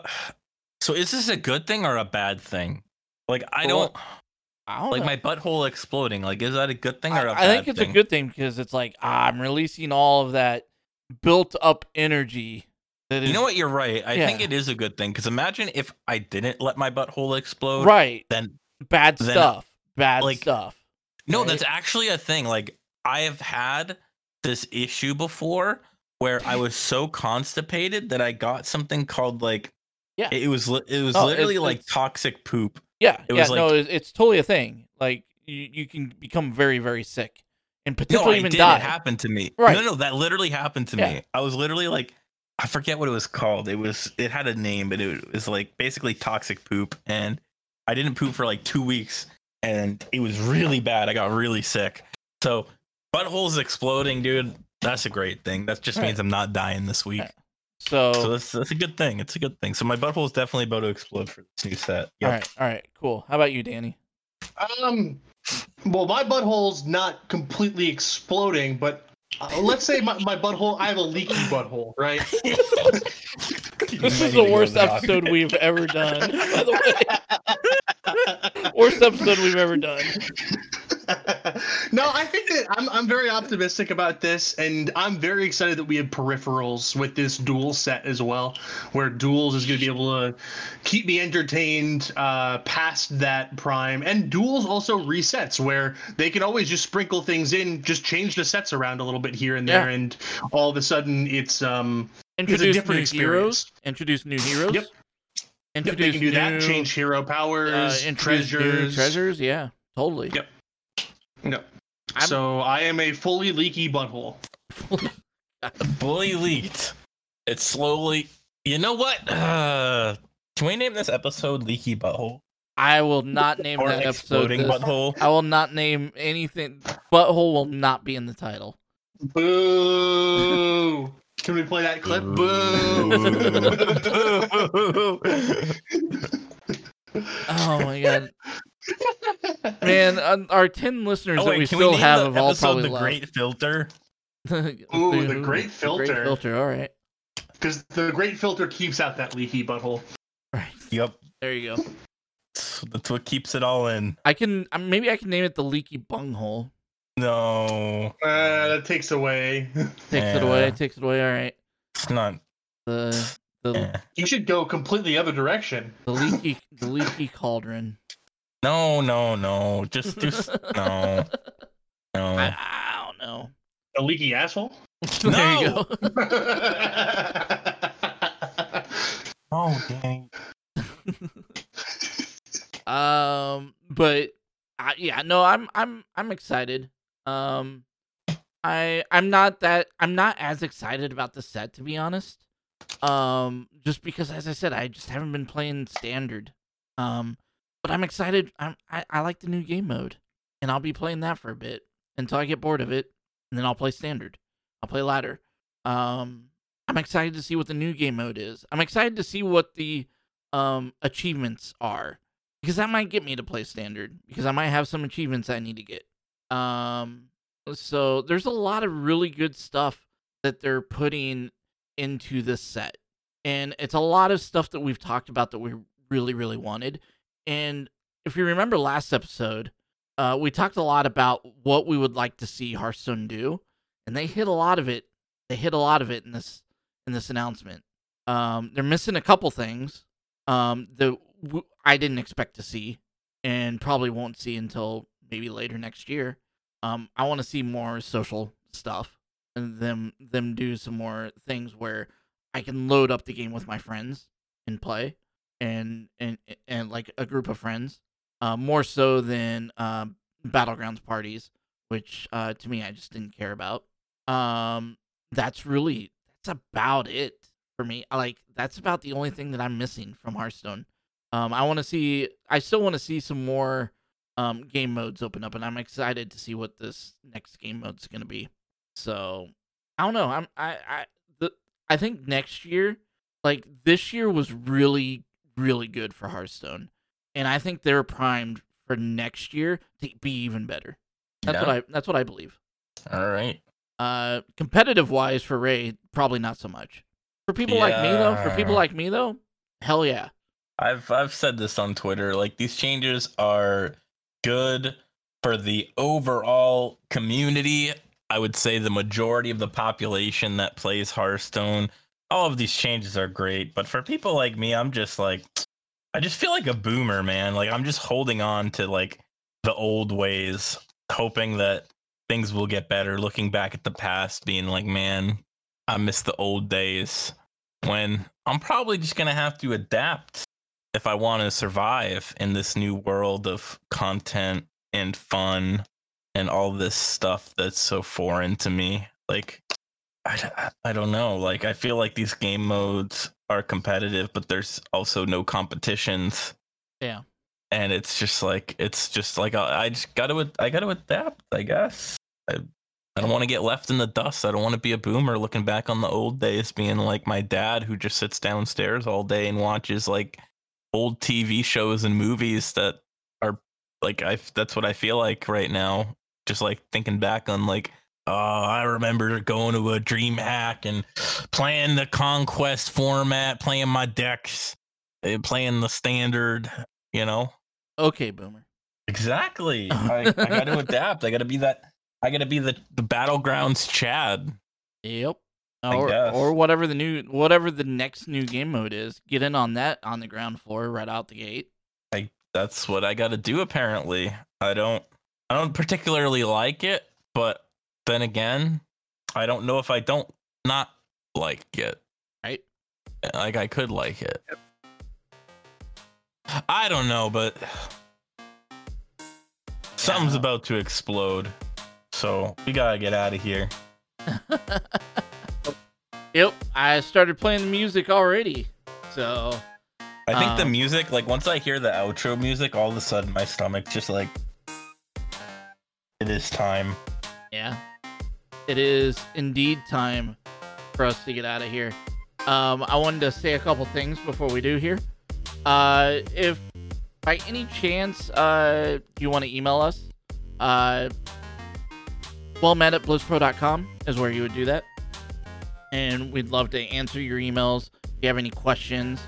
so is this a good thing or a bad thing? Like, I Well, don't I don't like know. my butthole exploding. Like, is that a good thing or I, a I bad think it's thing? a good thing because it's like ah, I'm releasing all of that built up energy. That is You know what? You're right. I think it is a good thing because imagine if I didn't let my butthole explode. right? Then Bad then, stuff. Bad like, stuff. No, right? that's actually a thing. Like I have had this issue before where I was so constipated that I got something called like Yeah. it was li- it was Oh, literally like toxic poop. Yeah, it yeah. was no, like- it, it's totally a thing. Like you, you can become very, very sick and No, potentially I even did. die. It happened to me. Right. No, no, that literally happened to Yeah. me. I was literally like, I forget what it was called. It was it had a name, but it was like basically toxic poop, and I didn't poop for like two weeks, and it was really bad. I got really sick. So buttholes exploding, dude. That's a great thing. That just Right. means I'm not dying this week. So, So that's that's a good thing. It's a good thing. So my butthole is definitely about to explode for this new set. all Yep. right, all right, cool. How about you, Danny? Um, well, my butthole's not completely exploding, but uh, let's say my, my butthole, I have a leaky butthole, right? This is the worst episode we've ever done. By the way, worst episode we've ever done. no, I think that I'm I'm very optimistic about this, and I'm very excited that we have peripherals with this dual set as well, where duels is going to be able to keep me entertained uh, past that prime, and duels also resets where they can always just sprinkle things in, just change the sets around a little bit here and there, Yeah. and all of a sudden it's um Introduce different new experience. heroes. Introduce new heroes. Yep. Yep, they can do new, that, change hero uh, powers, introduce new treasures. treasures. Yeah, totally. Yep. No. I'm- So I am a fully leaky butthole. fully leaked. It's slowly. You know what? Uh, can we name this episode "Leaky Butthole" I will not name or that episode. "Exploding this. Butthole"? I will not name anything. Butthole will not be in the title. Boo! Can we play that clip? Boo! Oh my god, man! uh, Our ten listeners Oh, that we can still we have the have all probably "The left. Great Filter"? Ooh, the great filter. Great filter. filter. All right, Because the great filter keeps out that leaky butthole. right. Yep, There you go. that's that's what keeps it all in. I can uh, maybe I can name it the leaky bunghole. No, Uh, that takes away. Takes it away. Takes it away. All right. it's not. The the eh. You should go completely other direction. the leaky the leaky cauldron. No, no, no. Just do. s- no, I, no. I don't know. A leaky asshole? there you No! go. Oh, dang. Um, but I, yeah, no, I'm I'm I'm excited. Um, I I'm not that I'm not as excited about the set to be honest. Um, just because as I said, I just haven't been playing standard. Um, but I'm excited. I'm I, I like the new game mode, and I'll be playing that for a bit until I get bored of it, and then I'll play standard. I'll play ladder. Um, I'm excited to see what the new game mode is. I'm excited to see what the um achievements are because that might get me to play standard because I might have some achievements I need to get. Um so there's a lot of really good stuff that they're putting into this set. And it's a lot of stuff that we've talked about that we really really wanted. And if you remember last episode, uh we talked a lot about what we would like to see Hearthstone do, and they hit a lot of it. They hit a lot of it in this in this announcement. Um they're missing a couple things um that w- I didn't expect to see. and probably won't see until maybe later next year. Um, I want to see more social stuff and them them do some more things where I can load up the game with my friends and play, and and and like a group of friends, uh, more so than um, battlegrounds parties, which uh, to me I just didn't care about. Um, that's really that's about it for me. Like that's about the only thing that I'm missing from Hearthstone. Um, I want to see. I still want to see some more um game modes open up, and I'm excited to see what this next game mode's gonna be. So I don't know. I'm I I the I think next year, like this year was really really good for Hearthstone, and I think they're primed for next year to be even better. That's Yeah. what I that's what I believe. All right. Uh, competitive wise for Ray, probably not so much. For people like me though, for people like me though, hell yeah. I've I've said this on Twitter. Like these changes are good for the overall community. I would say the majority of the population that plays Hearthstone. All of these changes are great, but for people like me, I'm just like I just feel like a boomer, man. Like I'm just holding on to like the old ways, hoping that things will get better, looking back at the past, being like, man, I miss the old days when I'm probably just gonna have to adapt if I want to survive in this new world of content and fun and all this stuff that's so foreign to me. Like, I, I don't know. Like, I feel like these game modes are competitive, but there's also no competitions. Yeah. And it's just like it's just like I, I just got to I got to adapt. I guess. I, I don't want to get left in the dust. I don't want to be a boomer looking back on the old days, being like my dad who just sits downstairs all day and watches like old TV shows and movies that are like I. That's what I feel like right now. Just like thinking back on like, oh, I remember going to a DreamHack and playing the Conquest format, playing my decks, and playing the standard. You know, Okay, boomer. Exactly. I, I got to adapt. I got to be that. I got to be the the battlegrounds Chad. Yep. I Or guess. or whatever the new whatever the next new game mode is. Get in on that on the ground floor right out the gate. I that's what I got to do. Apparently, I don't. I don't particularly like it, but then again, I don't know if I don't not like it. Right. Like I could like it. I don't know, but something's about to explode. So we gotta get out of here. Yep. I started playing the music already. So I think the Um, music, like once I hear the outro music, all of a sudden my stomach just like it is time. yeah. It is indeed time for us to get out of here. Um, I wanted to say a couple things before we do here. Uh, if by any chance uh, you want to email us, uh, well met at blizzpro.com is where you would do that. And we'd love to answer your emails. If you have any questions,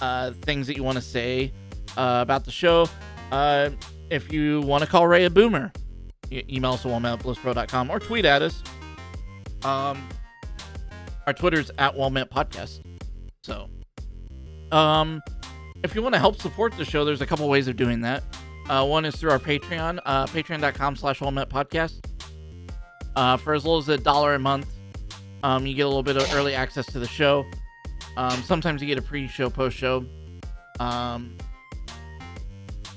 uh, things that you want to say uh, about the show, uh, if you want to call Ray a boomer, email us at blizzpro.com or tweet at us. Um, our Twitter's at Wellmet Podcast. So, um, if you want to help support the show, there's a couple ways of doing that. Uh, one is through our Patreon, uh, patreon.com slash Wellmet Podcast. Uh, for as low as a dollar a month, um, you get a little bit of early access to the show. Um, sometimes you get a pre-show, post-show. Um,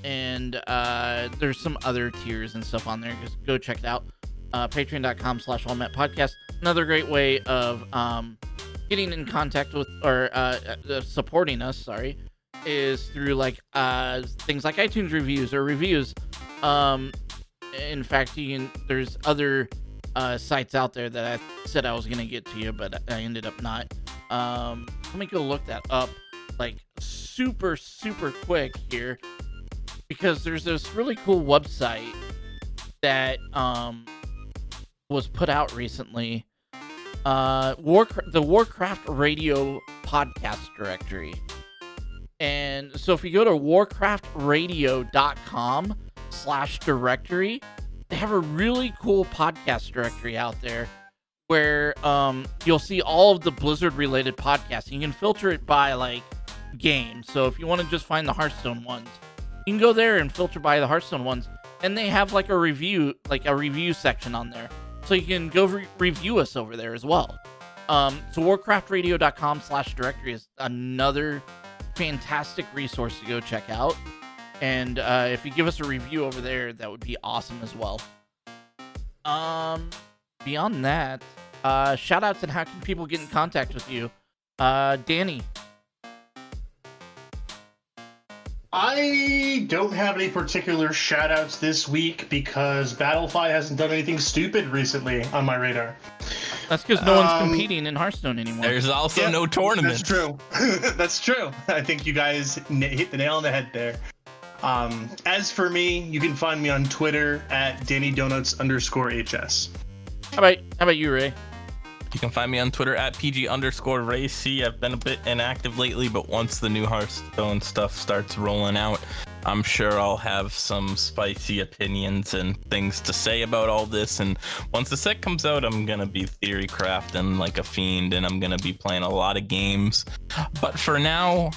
and uh, there's some other tiers and stuff on there. Just go check it out. Uh, Patreon.com slash Wellmet Podcast. Another great way of um, getting in contact with or uh, uh, supporting us, sorry, is through like uh, things like iTunes reviews or reviews. Um, in fact, you can, there's other uh, sites out there that I said I was gonna get to you, but I ended up not. Um, let me go look that up, like super super quick here, because there's this really cool website that um was put out recently. Uh, Warcraft, the Warcraft Radio podcast directory. And so if you go to warcraftradio.com slash directory, they have a really cool podcast directory out there where um, you'll see all of the Blizzard related podcasts. You can filter it by like game. So if you want to just find the Hearthstone ones, You can go there and filter by the Hearthstone ones, and they have like a review, like a review section on there, so you can go re- review us over there as well. Um, so warcraftradio.com slash directory is another fantastic resource to go check out. And uh, if you give us a review over there, that would be awesome as well. Um, beyond that, uh, shout outs and how can people get in contact with you? Uh, Danny. I don't have any particular shout outs this week because Battlefy hasn't done anything stupid recently on my radar. That's because no one's Um, competing in Hearthstone anymore. There's also Yeah, no tournament. That's true. That's true. I think you guys n- hit the nail on the head there. Um, as for me, you can find me on Twitter at Danny Donuts underscore HS. How about how about you, Ray? You can find me on Twitter at PG underscore racy. I've been a bit inactive lately, but once the new Hearthstone stuff starts rolling out, I'm sure I'll have some spicy opinions and things to say about all this. And once the set comes out, I'm gonna be theory crafting like a fiend, and I'm gonna be playing a lot of games. But for now,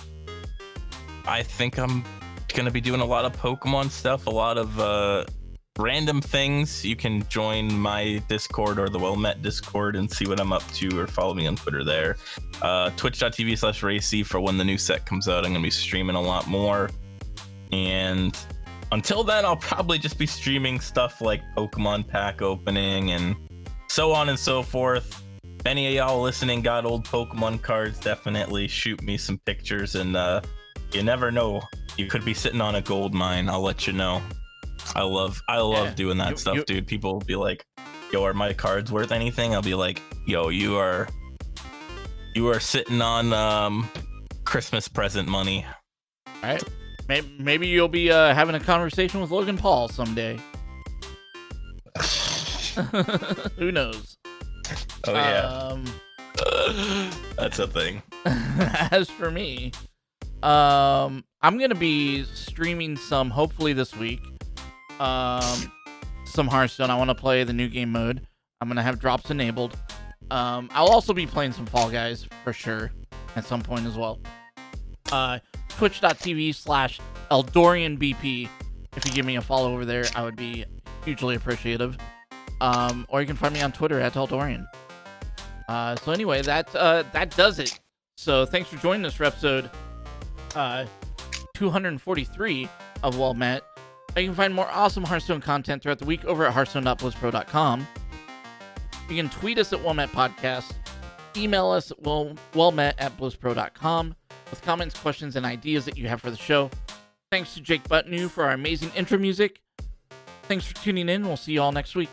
I think I'm gonna be doing a lot of Pokemon stuff, a lot of uh, random things. You can join my Discord or the Well Met Discord and see what I'm up to, or follow me on Twitter there. Uh, Twitch.tv slash Racy for when the new set comes out. I'm gonna be streaming a lot more. And until then, I'll probably just be streaming stuff like Pokemon pack opening and so on and so forth. Many of y'all listening got old Pokemon cards. Definitely shoot me some pictures, and uh, you never know. You could be sitting on a gold mine. I'll let you know. I love I love Yeah. doing that You- stuff, you- dude. People will be like, "Yo, are my cards worth anything?" I'll be like, "Yo, you are you are sitting on um Christmas present money." All right. Maybe, maybe you'll be uh, having a conversation with Logan Paul someday. Who knows? Oh yeah. Um, That's a thing. as for me, um, I'm gonna be streaming some hopefully this week. Um, some Hearthstone. I want to play the new game mode. I'm gonna have drops enabled. Um, I'll also be playing some Fall Guys for sure at some point as well. Uh, Twitch.tv slash EldorianBP. If you give me a follow over there, I would be hugely appreciative. Um, or you can find me on Twitter at Eldorian. Uh, so anyway, that uh, that does it. So thanks for joining us for episode uh, 243 of Well Met. You can find more awesome Hearthstone content throughout the week over at hearthstone.blizzpro.com. You can tweet us at WellMet Podcast, email us at well, wellmet at blizzpro.com with comments, questions, and ideas that you have for the show. Thanks to Jake Butnew for our amazing intro music. Thanks for tuning in. We'll see you all next week.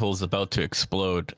Butthole's about to explode.